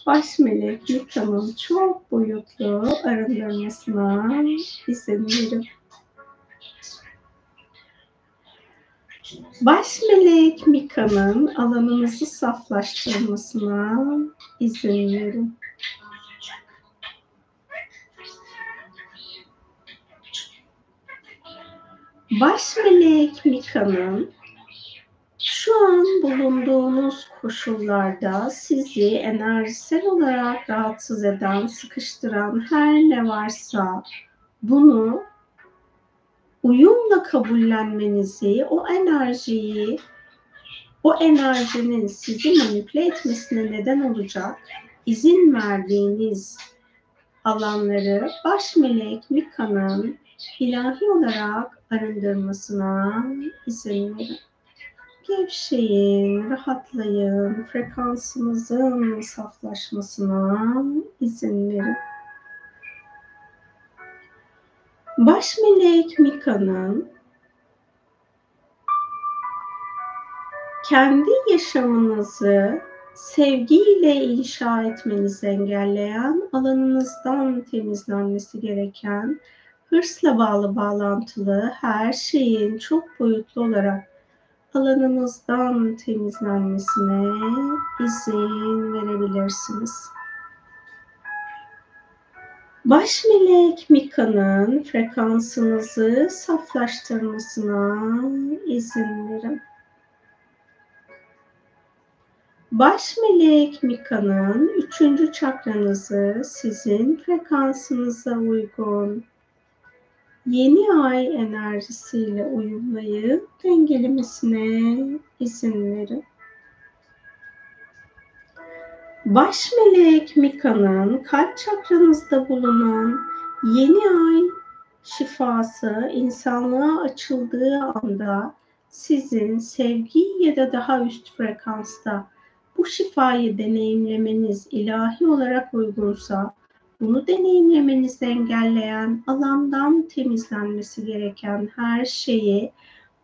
baş melek Mika'nın çok boyutlu arındırmasına izin verin. Baş melek Mika'nın alanınızı saflaştırmasına izin verin. Baş melek Mika'nın şu an bulunduğunuz koşullarda sizi enerjisel olarak rahatsız eden, sıkıştıran her ne varsa bunu uyumla kabullenmenizi, o enerjiyi, o enerjinin sizi manipüle etmesine neden olacak izin verdiğiniz alanları baş melek Mika'nın ilahi olarak arındırmasına izin verin. Gevşeyin, rahatlayın, frekansınızın saflaşmasına izin verin. Baş melek Mika'nın kendi yaşamınızı sevgiyle inşa etmenizi engelleyen, alanınızdan temizlenmesi gereken, hırsla bağlı bağlantılı her şeyin çok boyutlu olarak alanınızdan temizlenmesine izin verebilirsiniz. Baş melek Mika'nın frekansınızı saflaştırmasına izin verin. Baş melek Mika'nın üçüncü çakranızı sizin frekansınıza uygun yeni ay enerjisiyle uyumlayıp dengelemesine izin verin. Baş melek Mika'nın kalp çakranızda bulunan yeni ay şifası insanlığa açıldığı anda sizin sevgi ya da daha üst frekansta bu şifayı deneyimlemeniz ilahi olarak uygunsa bunu deneyimlemenizi engelleyen alandan temizlenmesi gereken her şeyi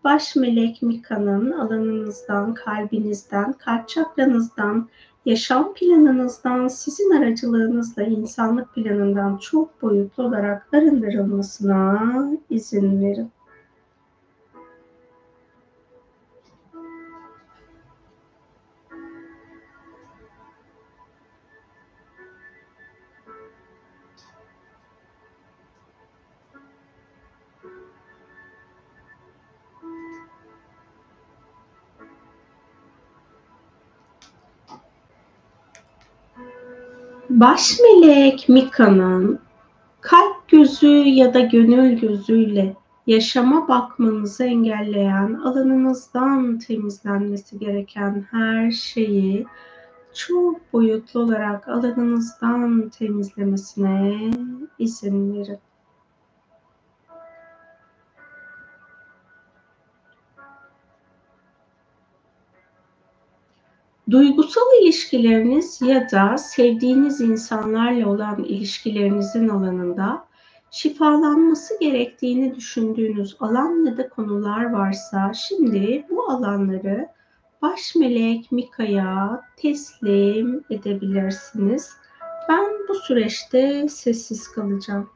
baş melek Mika'nın alanınızdan, kalbinizden, kalp çakranızdan, yaşam planınızdan, sizin aracılığınızla insanlık planından çok boyutlu olarak arındırılmasına izin verin. Baş melek Mika'nın kalp gözü ya da gönül gözüyle yaşama bakmanızı engelleyen, alanınızdan temizlenmesi gereken her şeyi çok boyutlu olarak alanınızdan temizlemesine izin verin. Duygusal ilişkileriniz ya da sevdiğiniz insanlarla olan ilişkilerinizin alanında şifalanması gerektiğini düşündüğünüz alan ya da konular varsa şimdi bu alanları baş melek Mika'ya teslim edebilirsiniz. Ben bu süreçte sessiz kalacağım.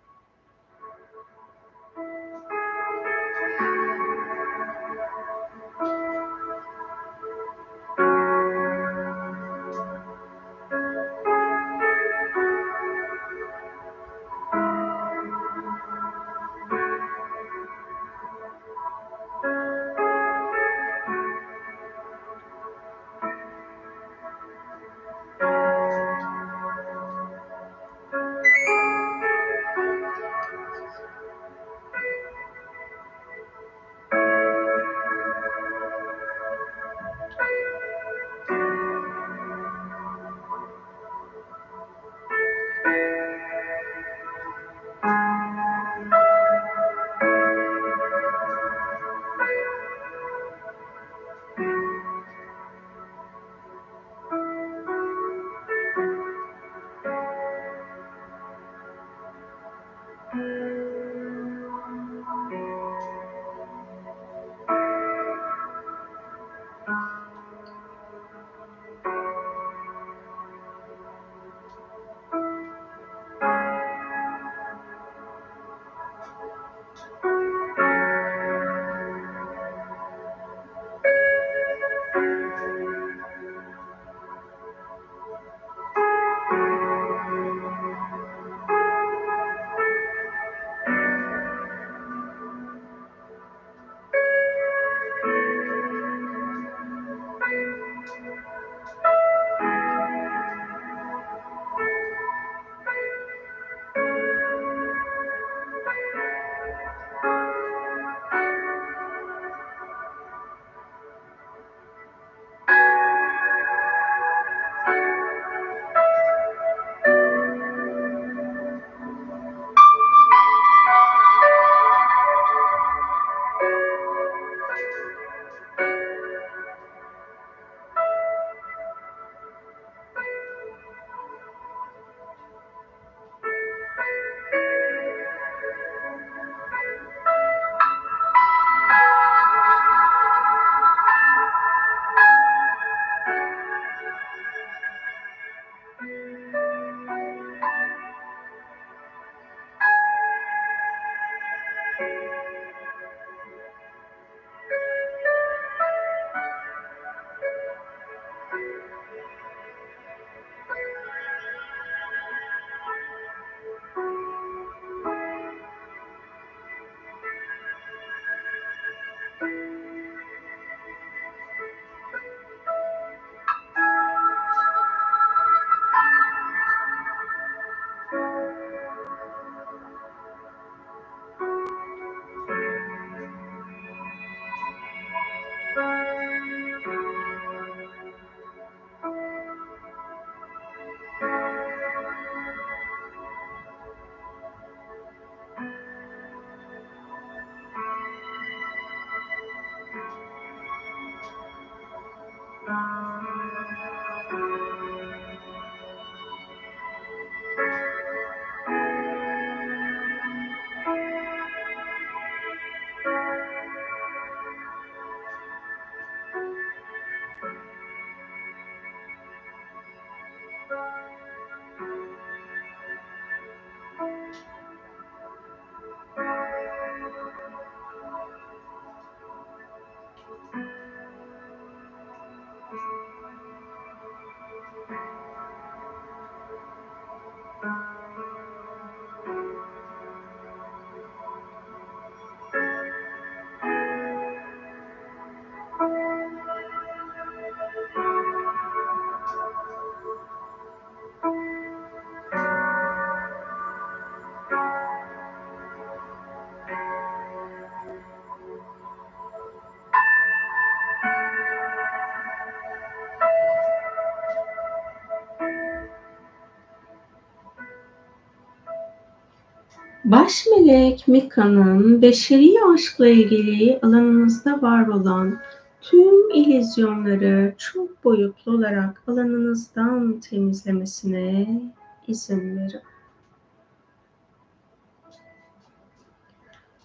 Baş melek Mika'nın beşeri aşkla ilgili alanınızda var olan tüm ilizyonları çok boyutlu olarak alanınızdan temizlemesine izin verin.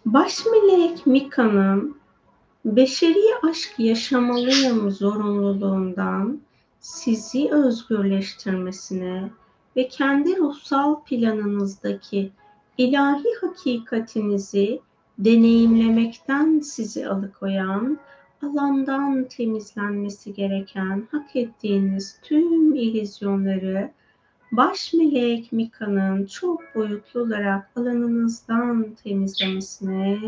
Baş melek Mika'nın beşeri aşk yaşamalıyım zorunluluğundan sizi özgürleştirmesine ve kendi ruhsal planınızdaki ilahi hakikatinizi deneyimlemekten sizi alıkoyan, alandan temizlenmesi gereken hak ettiğiniz tüm ilizyonları baş melek Mika'nın çok boyutlu olarak alanınızdan temizlemesine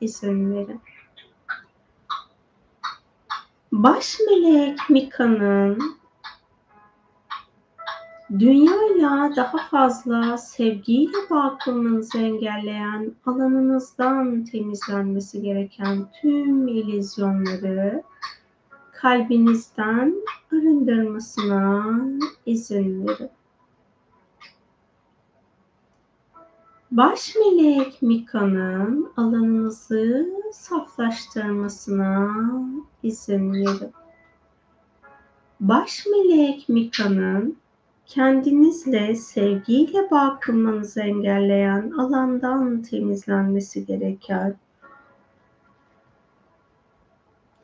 izin verin. Baş melek Mika'nın dünyayla daha fazla sevgiyle bağ kurmanızı engelleyen alanınızdan temizlenmesi gereken tüm ilizyonları kalbinizden arındırmasına izin verin. Baş melek Mika'nın alanınızı saflaştırmasına izin verin. Baş melek Mika'nın kendinizle sevgiyle bağ kurmanızı engelleyen alandan temizlenmesi gereken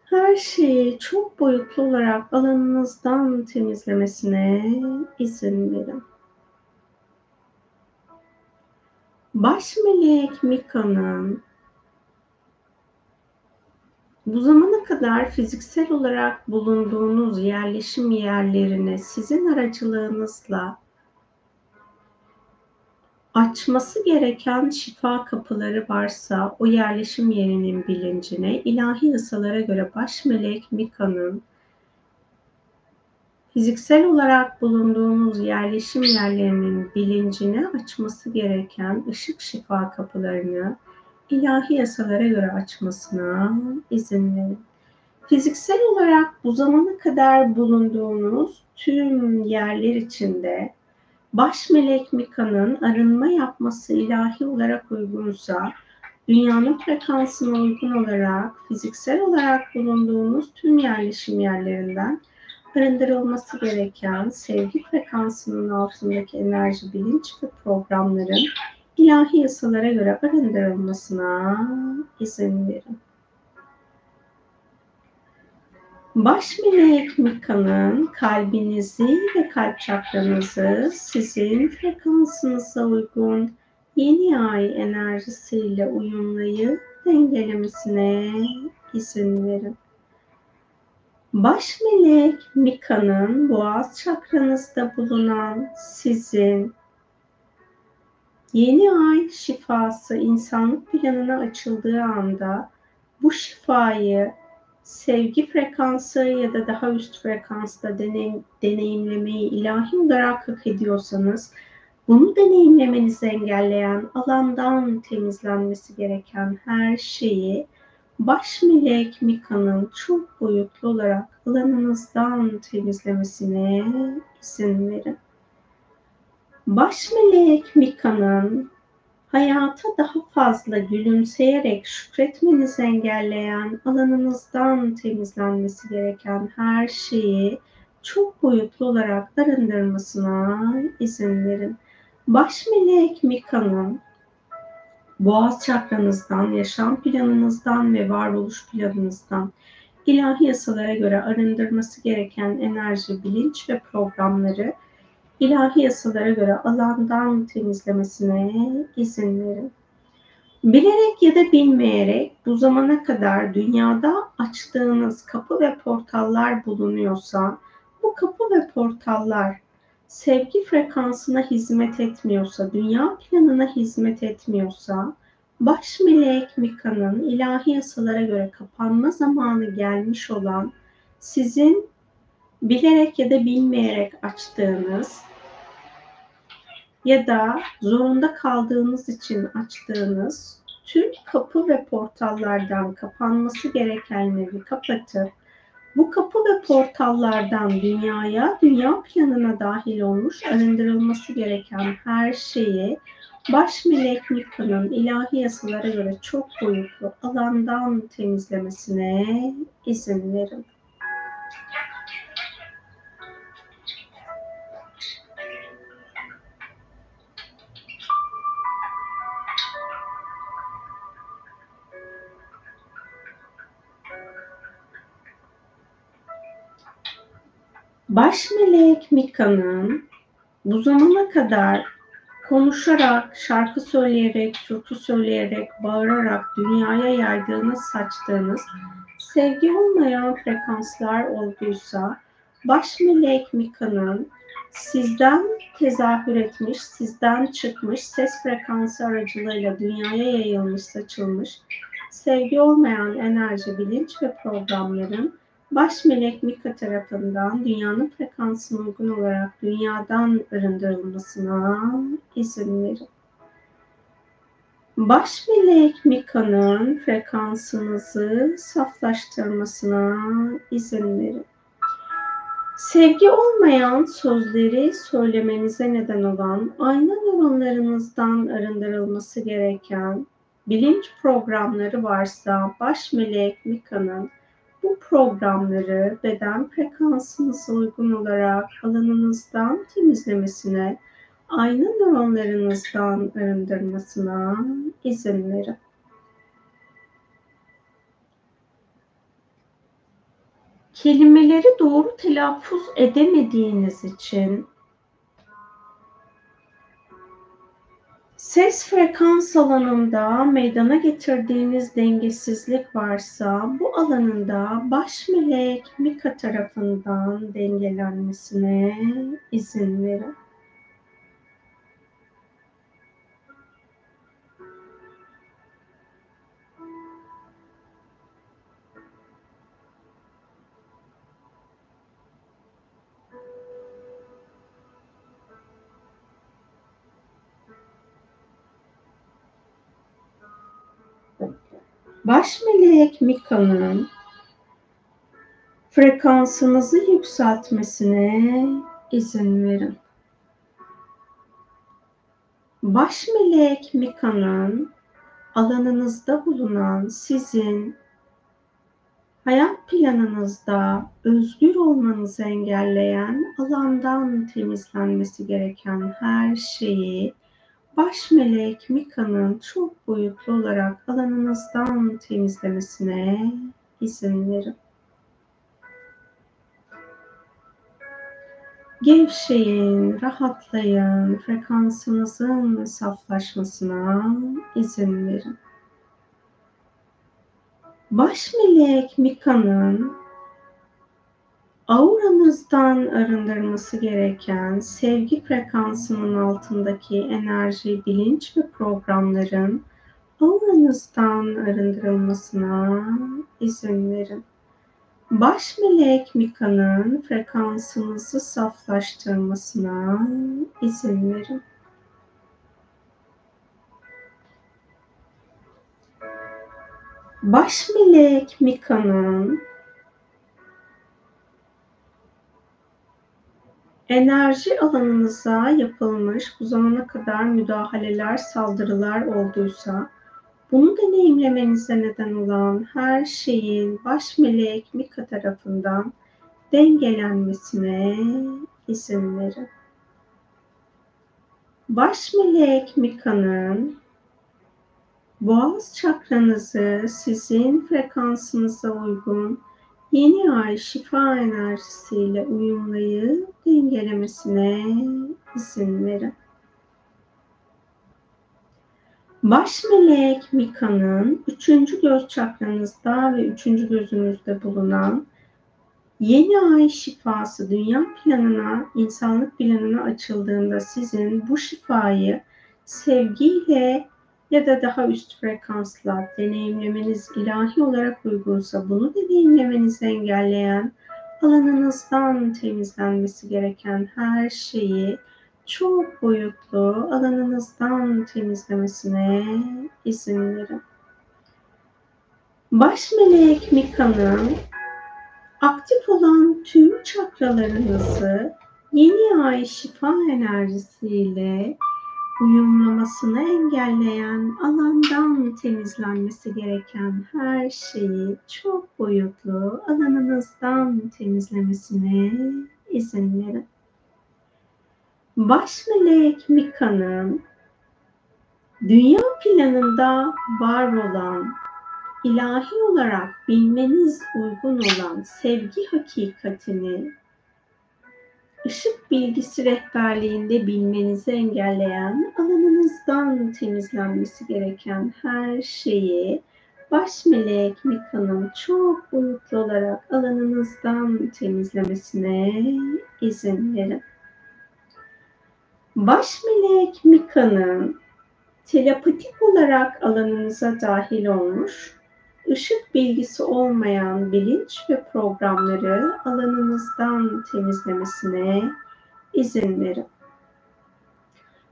her şeyi çok boyutlu olarak alanınızdan temizlemesine izin verin. Baş melek Mika'nın bu zamana kadar fiziksel olarak bulunduğunuz yerleşim yerlerine sizin aracılığınızla açması gereken şifa kapıları varsa o yerleşim yerinin bilincine ilahi yasalara göre baş melek Mika'nın fiziksel olarak bulunduğunuz yerleşim yerlerinin bilincine açması gereken ışık şifa kapılarını ilahi yasalara göre açmasına izin verin. Fiziksel olarak bu zamana kadar bulunduğunuz tüm yerler içinde baş melek Mika'nın arınma yapması ilahi olarak uygunsa, dünyanın frekansına uygun olarak fiziksel olarak bulunduğunuz tüm yerleşim yerlerinden arındırılması gereken sevgi frekansının altındaki enerji, bilinç ve programların ilahi yasalara göre arındırılmasına izin verin. Baş melek Mika'nın kalbinizi ve kalp çakranızı sizin frekansınıza uygun yeni ay enerji enerjisiyle uyumlayıp dengelemesine izin verin. Baş melek Mika'nın boğaz çakranızda bulunan sizin yeni ay şifası insanlık planına açıldığı anda bu şifayı sevgi frekansı ya da daha üst frekansta deneyim, deneyimlemeyi ilahi olarak hak ediyorsanız bunu deneyimlemenizi engelleyen alandan temizlenmesi gereken her şeyi baş melek Mika'nın çok boyutlu olarak alanınızdan temizlemesine izin verin. Baş melek Mika'nın hayata daha fazla gülümseyerek şükretmenizi engelleyen alanınızdan temizlenmesi gereken her şeyi çok boyutlu olarak arındırmasına izin verin. Baş melek Mika'nın boğaz çakranızdan, yaşam planınızdan ve varoluş planınızdan ilahi yasalara göre arındırması gereken enerji, bilinç ve programları ilahi yasalara göre alandan temizlemesine izin verin. Bilerek ya da bilmeyerek bu zamana kadar dünyada açtığınız kapı ve portallar bulunuyorsa bu kapı ve portallar sevgi frekansına hizmet etmiyorsa, dünya planına hizmet etmiyorsa, baş melek Mika'nın ilahi yasalara göre kapanma zamanı gelmiş olan sizin bilerek ya da bilmeyerek açtığınız ya da zorunda kaldığınız için açtığınız tüm kapı ve portallardan kapanması gerekenleri kapatıp bu kapı ve portallardan dünyaya, dünya planına dahil olmuş arındırılması gereken her şeyi baş melek Mika'nın ilahi yasalara göre çok boyutlu alandan temizlemesine izin verin. Baş melek Mika'nın bu zamana kadar konuşarak, şarkı söyleyerek, türkü söyleyerek, bağırarak dünyaya yaydığınız, saçtığınız sevgi olmayan frekanslar olduysa baş melek Mika'nın sizden tezahür etmiş, sizden çıkmış, ses frekansı aracılığıyla dünyaya yayılmış, saçılmış sevgi olmayan enerji, bilinç ve programların Baş melek Mika tarafından dünyanın frekansına uygun olarak dünyadan arındırılmasına izin verin. Baş melek Mika'nın frekansınızı saflaştırmasına izin verin. Sevgi olmayan sözleri söylemenize neden olan ayna nöronlarınızdan arındırılması gereken bilinç programları varsa baş melek Mika'nın bu programları beden frekansınıza uygun olarak alanınızdan temizlemesine, ayna nöronlarınızdan arındırmasına izin verin. Kelimeleri doğru telaffuz edemediğiniz için Ses frekans alanında meydana getirdiğiniz dengesizlik varsa bu alanında baş melek Mika tarafından dengelenmesine izin verin. Baş melek Mika'nın frekansınızı yükseltmesine izin verin. Baş melek Mika'nın alanınızda bulunan sizin hayat planınızda özgür olmanızı engelleyen alandan temizlenmesi gereken her şeyi baş melek Mika'nın çok boyutlu olarak alanınızdan temizlemesine izin verin. Gevşeyin, rahatlayın, frekansınızın saflaşmasına izin verin. Baş melek Mika'nın auranızdan arındırması gereken sevgi frekansının altındaki enerji, bilinç ve programların auranızdan arındırılmasına izin verin. Baş melek Mika'nın frekansınızı saflaştırmasına izin verin. Baş melek Mika'nın enerji alanınıza yapılmış bu zamana kadar müdahaleler, saldırılar olduysa bunu deneyimlemenize neden olan her şeyin baş melek Mika tarafından dengelenmesine izin verin. Baş melek Mika'nın boğaz çakranızı sizin frekansınıza uygun yeni ay şifa enerjisiyle uyumlayıp dengelemesine izin verin. Baş melek Mika'nın üçüncü göz çakranızda ve üçüncü gözünüzde bulunan yeni ay şifası dünya planına, insanlık planına açıldığında sizin bu şifayı sevgiyle ya da daha üst frekansla deneyimlemeniz ilahi olarak uygunsa bunu deneyimlemenizi engelleyen alanınızdan temizlenmesi gereken her şeyi çok boyutlu alanınızdan temizlemesine izin verin. Baş melek Mika'nın aktif olan tüm çakralarınızı yeni ay şifa enerjisiyle uyumlamasını engelleyen alandan temizlenmesi gereken her şeyi çok boyutlu alanınızdan temizlemesine izin verin. Baş melek Mika'nın dünya planında var olan ilahi olarak bilmeniz uygun olan sevgi hakikatini ışık bilgisi rehberliğinde bilmenizi engelleyen alanınızdan temizlenmesi gereken her şeyi baş melek Mika'nın çok boyutlu olarak alanınızdan temizlemesine izin verin. Baş melek Mika'nın telepatik olarak alanınıza dahil olmuş, ışık bilgisi olmayan bilinç ve programları alanınızdan temizlemesine izin verin.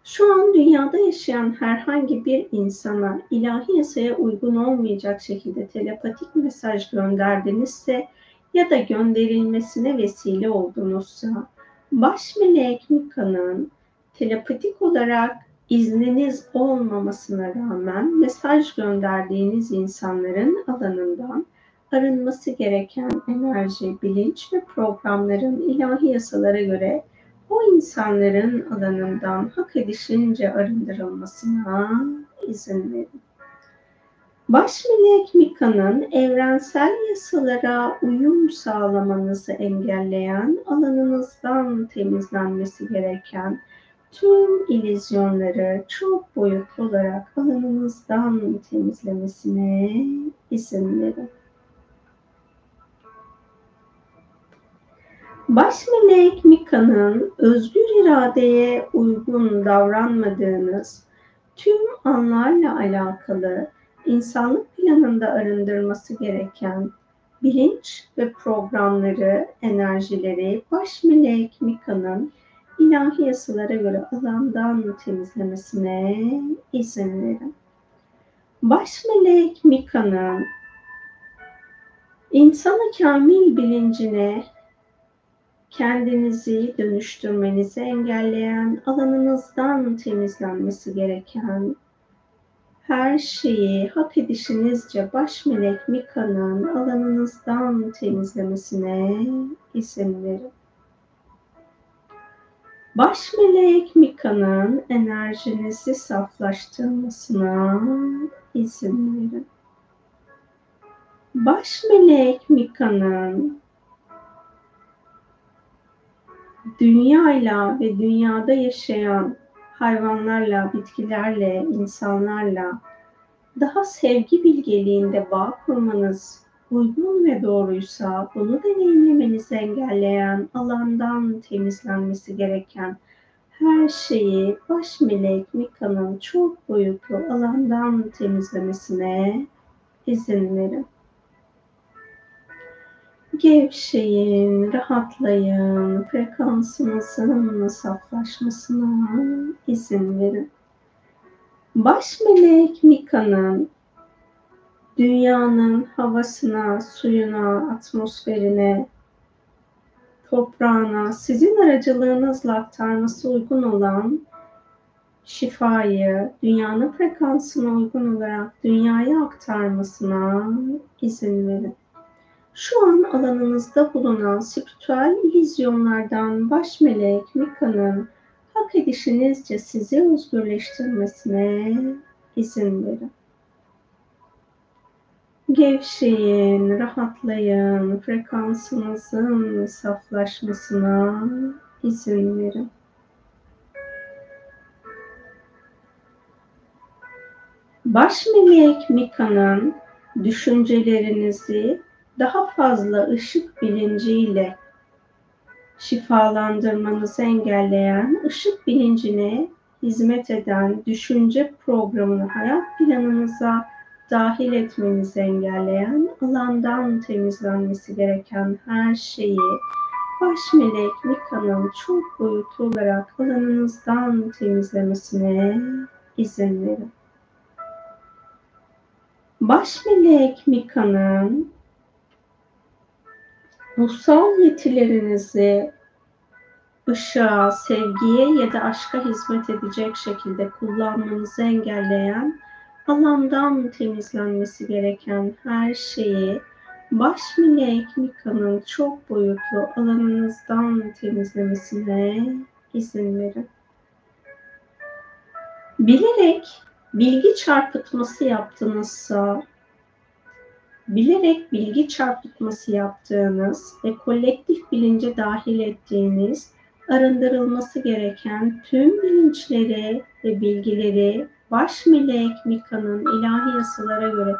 Şu an dünyada yaşayan herhangi bir insana ilahi yasaya uygun olmayacak şekilde telepatik mesaj gönderdinizse ya da gönderilmesine vesile oldunuzsa, baş melek Mika'nın telepatik olarak izniniz olmamasına rağmen mesaj gönderdiğiniz insanların alanından arınması gereken enerji, bilinç ve programların ilahi yasalara göre o insanların alanından hak edişince arındırılmasına izin verin. Baş melek Mika'nın evrensel yasalara uyum sağlamanızı engelleyen alanınızdan temizlenmesi gereken tüm ilizyonları çok boyutlu olarak alanımızdan temizlemesine izin verin. Baş melek Mika'nın özgür iradeye uygun davranmadığınız tüm anlarla alakalı insanlık planında arındırması gereken bilinç ve programları, enerjileri baş melek Mika'nın ilahi yasalara göre alandan temizlemesine izin verin. Baş melek Mika'nın insana kamil bilincine kendinizi dönüştürmenizi engelleyen alanınızdan temizlenmesi gereken her şeyi hak edişinizce baş melek Mika'nın alanınızdan temizlemesine izin verin. Baş melek Mika'nın enerjinizi saflaştırmasına izin verin. Baş melek Mika'nın dünyayla ve dünyada yaşayan hayvanlarla, bitkilerle, insanlarla daha sevgi bilgeliğinde bağ kurmanız uygun ve doğruysa bunu deneyimlemenizi engelleyen alandan temizlenmesi gereken her şeyi baş melek Mika'nın çok boyutlu alandan temizlemesine izin verin. Gevşeyin, rahatlayın, frekansınızın saflaşmasına izin verin. Baş melek Mika'nın dünyanın havasına, suyuna, atmosferine, toprağına sizin aracılığınızla aktarması uygun olan şifayı dünyanın frekansına uygun olarak dünyaya aktarmasına izin verin. Şu an alanınızda bulunan spiritüel illüzyonlardan baş melek Mika'nın hak edişinizce sizi özgürleştirmesine izin verin. Gevşeyin, rahatlayın, frekansınızın saflaşmasına izin verin. Baş melek Mika'nın düşüncelerinizi daha fazla ışık bilinciyle şifalandırmanızı engelleyen, ışık bilincine hizmet eden düşünce programını hayat planınıza dahil etmenizi engelleyen, alandan temizlenmesi gereken her şeyi baş melek Mika'nın çok boyutlu olarak alanınızdan temizlemesine izin verin. Baş melek Mika'nın ruhsal yetilerinizi ışığa, sevgiye ya da aşka hizmet edecek şekilde kullanmanızı engelleyen, alandan temizlenmesi gereken her şeyi baş melek Mika'nın çok boyutlu alanınızdan temizlemesine izin verin. Bilerek bilgi çarpıtması yaptınızsa bilerek bilgi çarpıtması yaptığınız ve kolektif bilince dahil ettiğiniz arındırılması gereken tüm bilinçleri ve bilgileri baş melek Mika'nın ilahi yasalara göre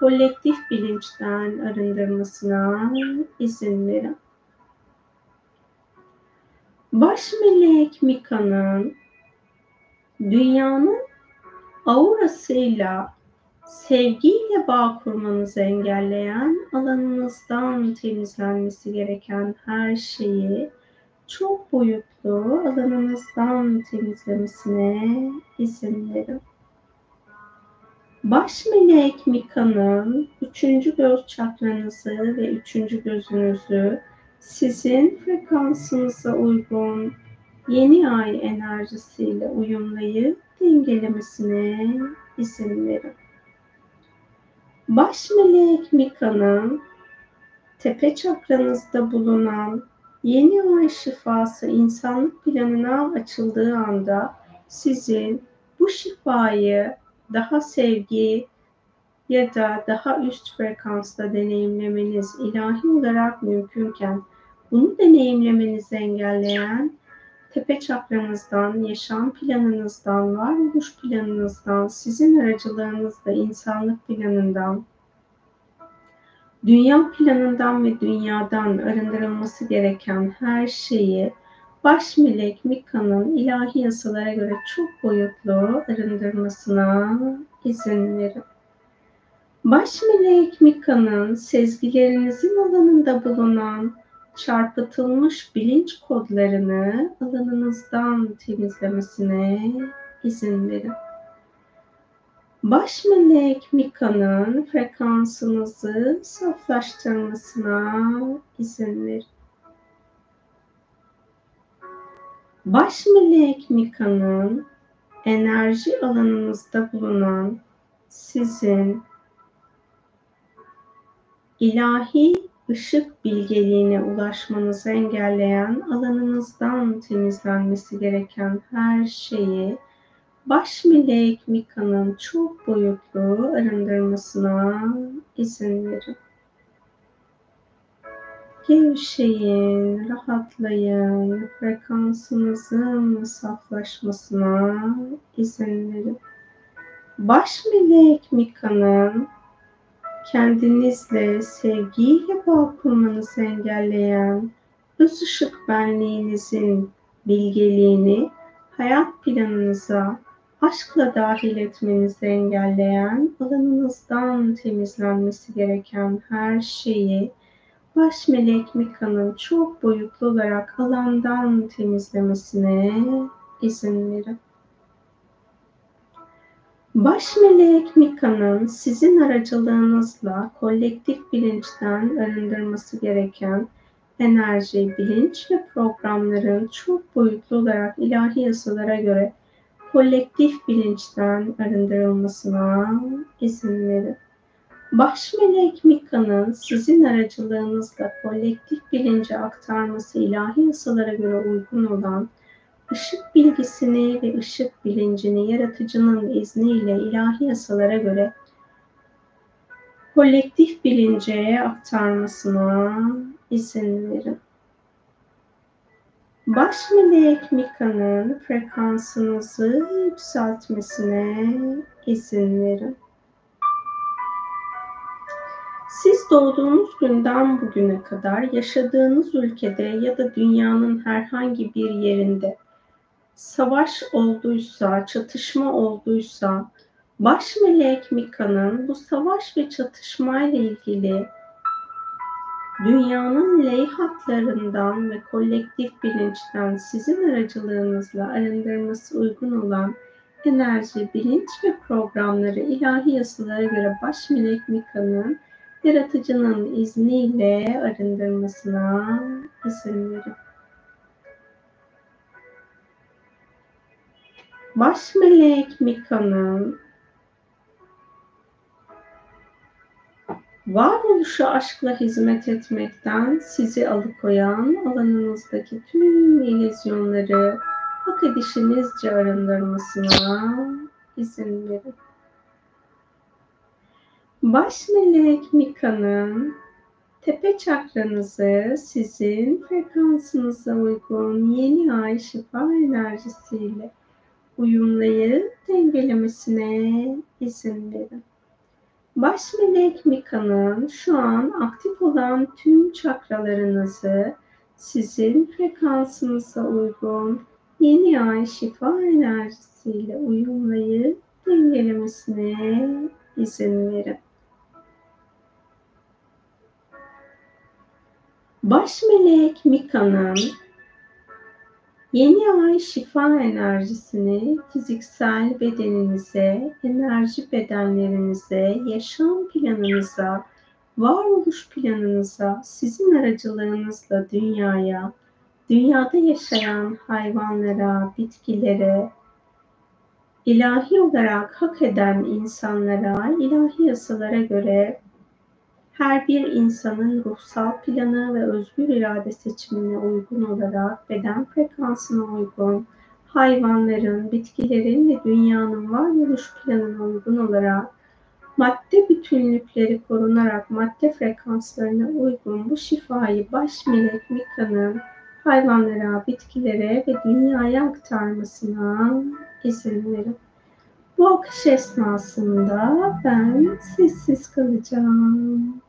kolektif bilinçten arındırmasına izin verin. Baş melek Mika'nın dünyanın aurasıyla sevgiyle bağ kurmanızı engelleyen, alanınızdan temizlenmesi gereken her şeyi çok boyutlu alanınızdan temizlemesine izin verin. Baş melek Mika'nın üçüncü göz çakranızı ve üçüncü gözünüzü sizin frekansınıza uygun yeni ay enerjisiyle uyumlayıp dengelemesine izin verin. Baş melek Mika'nın tepe çakranızda bulunan yeni ay şifası insanlık planına açıldığı anda sizin bu şifayı daha sevgi ya da daha üst frekansta deneyimlemeniz ilahi olarak mümkünken bunu deneyimlemenizi engelleyen tepe çakranızdan, yaşam planınızdan, varoluş planınızdan, sizin aracılığınızla insanlık planından, dünya planından ve dünyadan arındırılması gereken her şeyi baş melek Mika'nın ilahi yasalara göre çok boyutlu arındırmasına izin verin. Baş melek Mika'nın sezgilerinizin alanında bulunan çarpıtılmış bilinç kodlarını alanınızdan temizlemesine izin verin. Baş melek Mika'nın frekansınızı saflaştırmasına izin verin. Baş melek Mika'nın enerji alanınızda bulunan sizin ilahi ışık bilgeliğine ulaşmanızı engelleyen alanınızdan temizlenmesi gereken her şeyi baş melek Mika'nın çok boyutlu arındırmasına izin verin. Gevşeyin, rahatlayın, frekansınızın saflaşmasına izin verin. Baş melek Mika'nın kendinizle sevgiyle bağ kurmanızı engelleyen öz ışık benliğinizin bilgeliğini hayat planınıza aşkla dahil etmenizi engelleyen alanınızdan temizlenmesi gereken her şeyi baş melek Mika'nın çok boyutlu olarak alandan temizlemesine izin verin. Baş melek Mika'nın sizin aracılığınızla kolektif bilinçten arındırması gereken enerji, bilinç ve programların çok boyutlu olarak ilahi yasalara göre kolektif bilinçten arındırılmasına izin verin. Baş melek Mika'nın sizin aracılığınızla kolektif bilince aktarması ilahi yasalara göre uygun olan ışık bilgisini ve ışık bilincini yaratıcının izniyle ilahi yasalara göre kolektif bilince aktarmasına izin verin. Baş melek Mika'nın frekansınızı yükseltmesine izin verin. Siz doğduğunuz günden bugüne kadar yaşadığınız ülkede ya da dünyanın herhangi bir yerinde savaş olduysa, çatışma olduysa, baş melek Mika'nın bu savaş ve çatışmayla ilgili dünyanın leyhatlarından ve kolektif bilinçten sizin aracılığınızla arındırması uygun olan enerji, bilinç ve programları ilahi yasalara göre baş melek Mika'nın yaratıcının izniyle arındırmasına izin verin. Baş melek Mika'nın varoluşa aşkla hizmet etmekten sizi alıkoyan alanınızdaki tüm illüzyonları hak edişinizce arındırmasına izin verin. Baş melek Mika'nın tepe çakranızı sizin frekansınıza uygun yeni ay şifa enerjisiyle uyumlayıp dengelemesine izin verin. Baş melek Mika'nın şu an aktif olan tüm çakralarınızı sizin frekansınıza uygun yeni ay şifa enerjisiyle uyumlayıp dengelemesine izin verin. Baş melek Mika'nın Yeni ay şifa enerjisini fiziksel bedeninize, enerji bedenlerinize, yaşam planınıza, varoluş planınıza, sizin aracılığınızla dünyaya, dünyada yaşayan hayvanlara, bitkilere, ilahi olarak hak eden insanlara, ilahi yasalara göre her bir insanın ruhsal planı ve özgür irade seçimine uygun olarak beden frekansına uygun, hayvanların, bitkilerin ve dünyanın varoluş planına uygun olarak madde bütünlükleri korunarak madde frekanslarına uygun bu şifayı baş melek Mika'nın hayvanlara, bitkilere ve dünyaya aktarmasına izin verin. Bu akış esnasında ben sessiz kalacağım.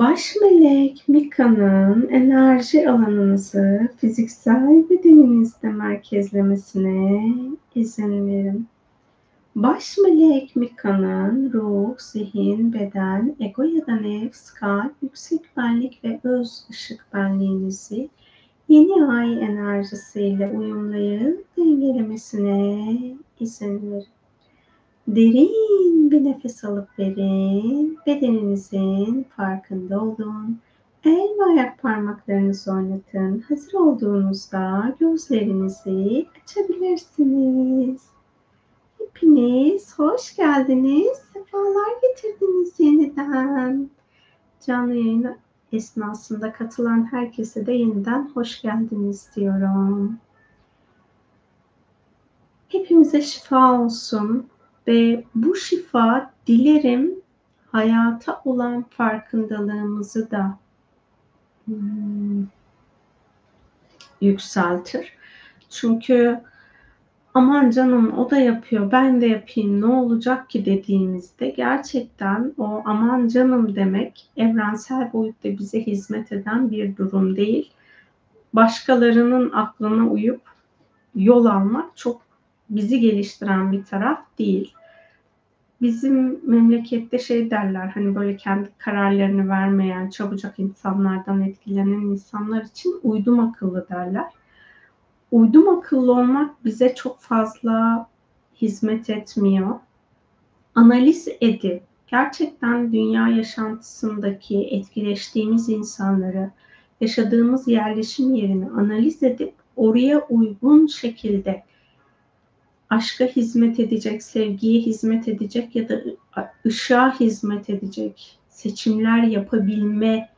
Baş melek Mika'nın enerji alanınızı fiziksel bedeninizde merkezlemesine izin verin. Baş melek Mika'nın ruh, zihin, beden, ego ya da nefs, kalp, yüksek benlik ve öz ışık benliğinizi yeni ay enerjisiyle uyumlayıp dengelemesine izin verin. Derin bir nefes alıp verin. Bedeninizin farkında olun. El ve ayak parmaklarınızı oynatın. Hazır olduğunuzda gözlerinizi açabilirsiniz. Hepiniz hoş geldiniz. Sefalar getirdiniz yeniden. Canlı yayın esnasında katılan herkese de yeniden hoş geldiniz diyorum. Hepimize şifa olsun ve bu şifa dilerim hayata olan farkındalığımızı da hmm, yükseltir. Çünkü aman canım o da yapıyor ben de yapayım ne olacak ki dediğimizde gerçekten o aman canım demek evrensel boyutta bize hizmet eden bir durum değil. Başkalarının aklına uyup yol almak çok bizi geliştiren bir taraf değil. Bizim memlekette şey derler hani böyle kendi kararlarını vermeyen, çabucak insanlardan etkilenen insanlar için uydum akıllı derler uydum akıllı olmak bize çok fazla hizmet etmiyor. Analiz edip gerçekten dünya yaşantısındaki etkileştiğimiz insanları, yaşadığımız yerleşim yerini analiz edip oraya uygun şekilde aşka hizmet edecek, sevgiye hizmet edecek ya da ışığa hizmet edecek seçimler yapabilme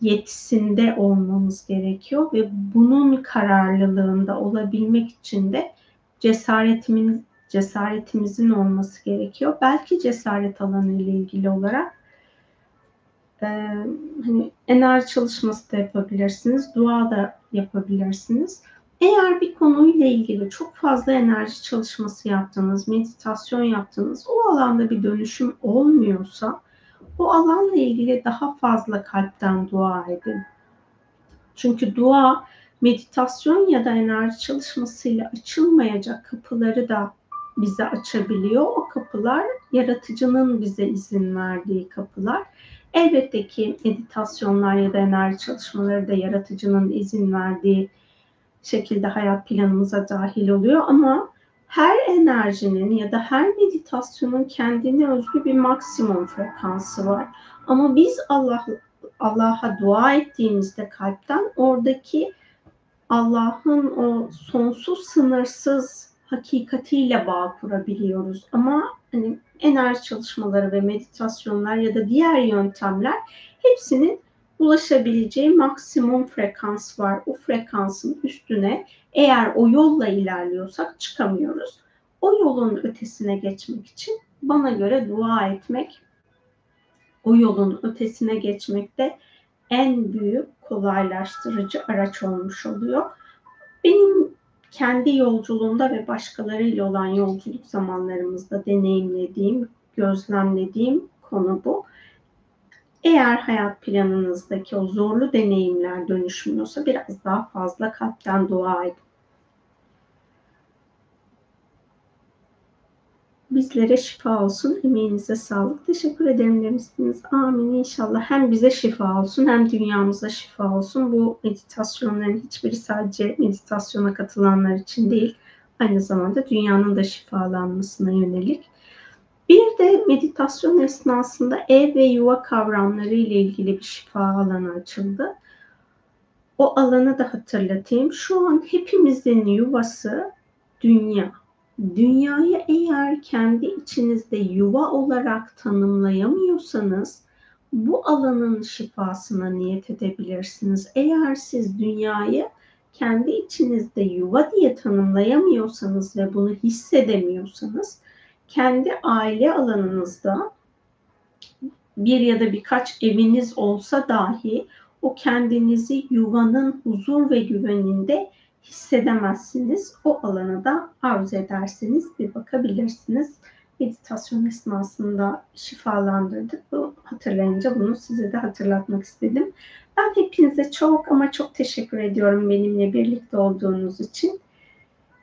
yetisinde olmamız gerekiyor ve bunun kararlılığında olabilmek için de cesaretimiz cesaretimizin olması gerekiyor. Belki cesaret alanı ile ilgili olarak e, hani enerji çalışması da yapabilirsiniz, dua da yapabilirsiniz. Eğer bir konuyla ilgili çok fazla enerji çalışması yaptınız, meditasyon yaptınız, o alanda bir dönüşüm olmuyorsa bu alanla ilgili daha fazla kalpten dua edin. Çünkü dua meditasyon ya da enerji çalışmasıyla açılmayacak kapıları da bize açabiliyor. O kapılar yaratıcının bize izin verdiği kapılar. Elbette ki meditasyonlar ya da enerji çalışmaları da yaratıcının izin verdiği şekilde hayat planımıza dahil oluyor ama her enerjinin ya da her meditasyonun kendine özgü bir maksimum frekansı var. Ama biz Allah Allah'a dua ettiğimizde kalpten oradaki Allah'ın o sonsuz sınırsız hakikatiyle bağ kurabiliyoruz. Ama hani enerji çalışmaları ve meditasyonlar ya da diğer yöntemler hepsinin ulaşabileceği maksimum frekans var. O frekansın üstüne eğer o yolla ilerliyorsak çıkamıyoruz. O yolun ötesine geçmek için bana göre dua etmek o yolun ötesine geçmekte en büyük kolaylaştırıcı araç olmuş oluyor. Benim kendi yolculuğumda ve başkalarıyla olan yolculuk zamanlarımızda deneyimlediğim, gözlemlediğim konu bu. Eğer hayat planınızdaki o zorlu deneyimler dönüşmüyorsa biraz daha fazla kalpten dua edin. Bizlere şifa olsun, emeğinize sağlık. Teşekkür ederim demişsiniz. Amin inşallah. Hem bize şifa olsun hem dünyamıza şifa olsun. Bu meditasyonların hiçbiri sadece meditasyona katılanlar için değil. Aynı zamanda dünyanın da şifalanmasına yönelik bir de meditasyon esnasında ev ve yuva kavramları ile ilgili bir şifa alanı açıldı. O alanı da hatırlatayım. Şu an hepimizin yuvası dünya. Dünyayı eğer kendi içinizde yuva olarak tanımlayamıyorsanız bu alanın şifasına niyet edebilirsiniz. Eğer siz dünyayı kendi içinizde yuva diye tanımlayamıyorsanız ve bunu hissedemiyorsanız kendi aile alanınızda bir ya da birkaç eviniz olsa dahi o kendinizi yuvanın huzur ve güveninde hissedemezsiniz. O alanı da arzu ederseniz bir bakabilirsiniz. meditasyon esnasında şifalandırdık. Bu hatırlayınca bunu size de hatırlatmak istedim. Ben hepinize çok ama çok teşekkür ediyorum benimle birlikte olduğunuz için.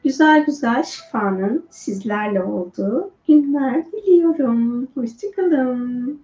Güzel güzel şifanın sizlerle olduğu günler diliyorum. Hoşçakalın.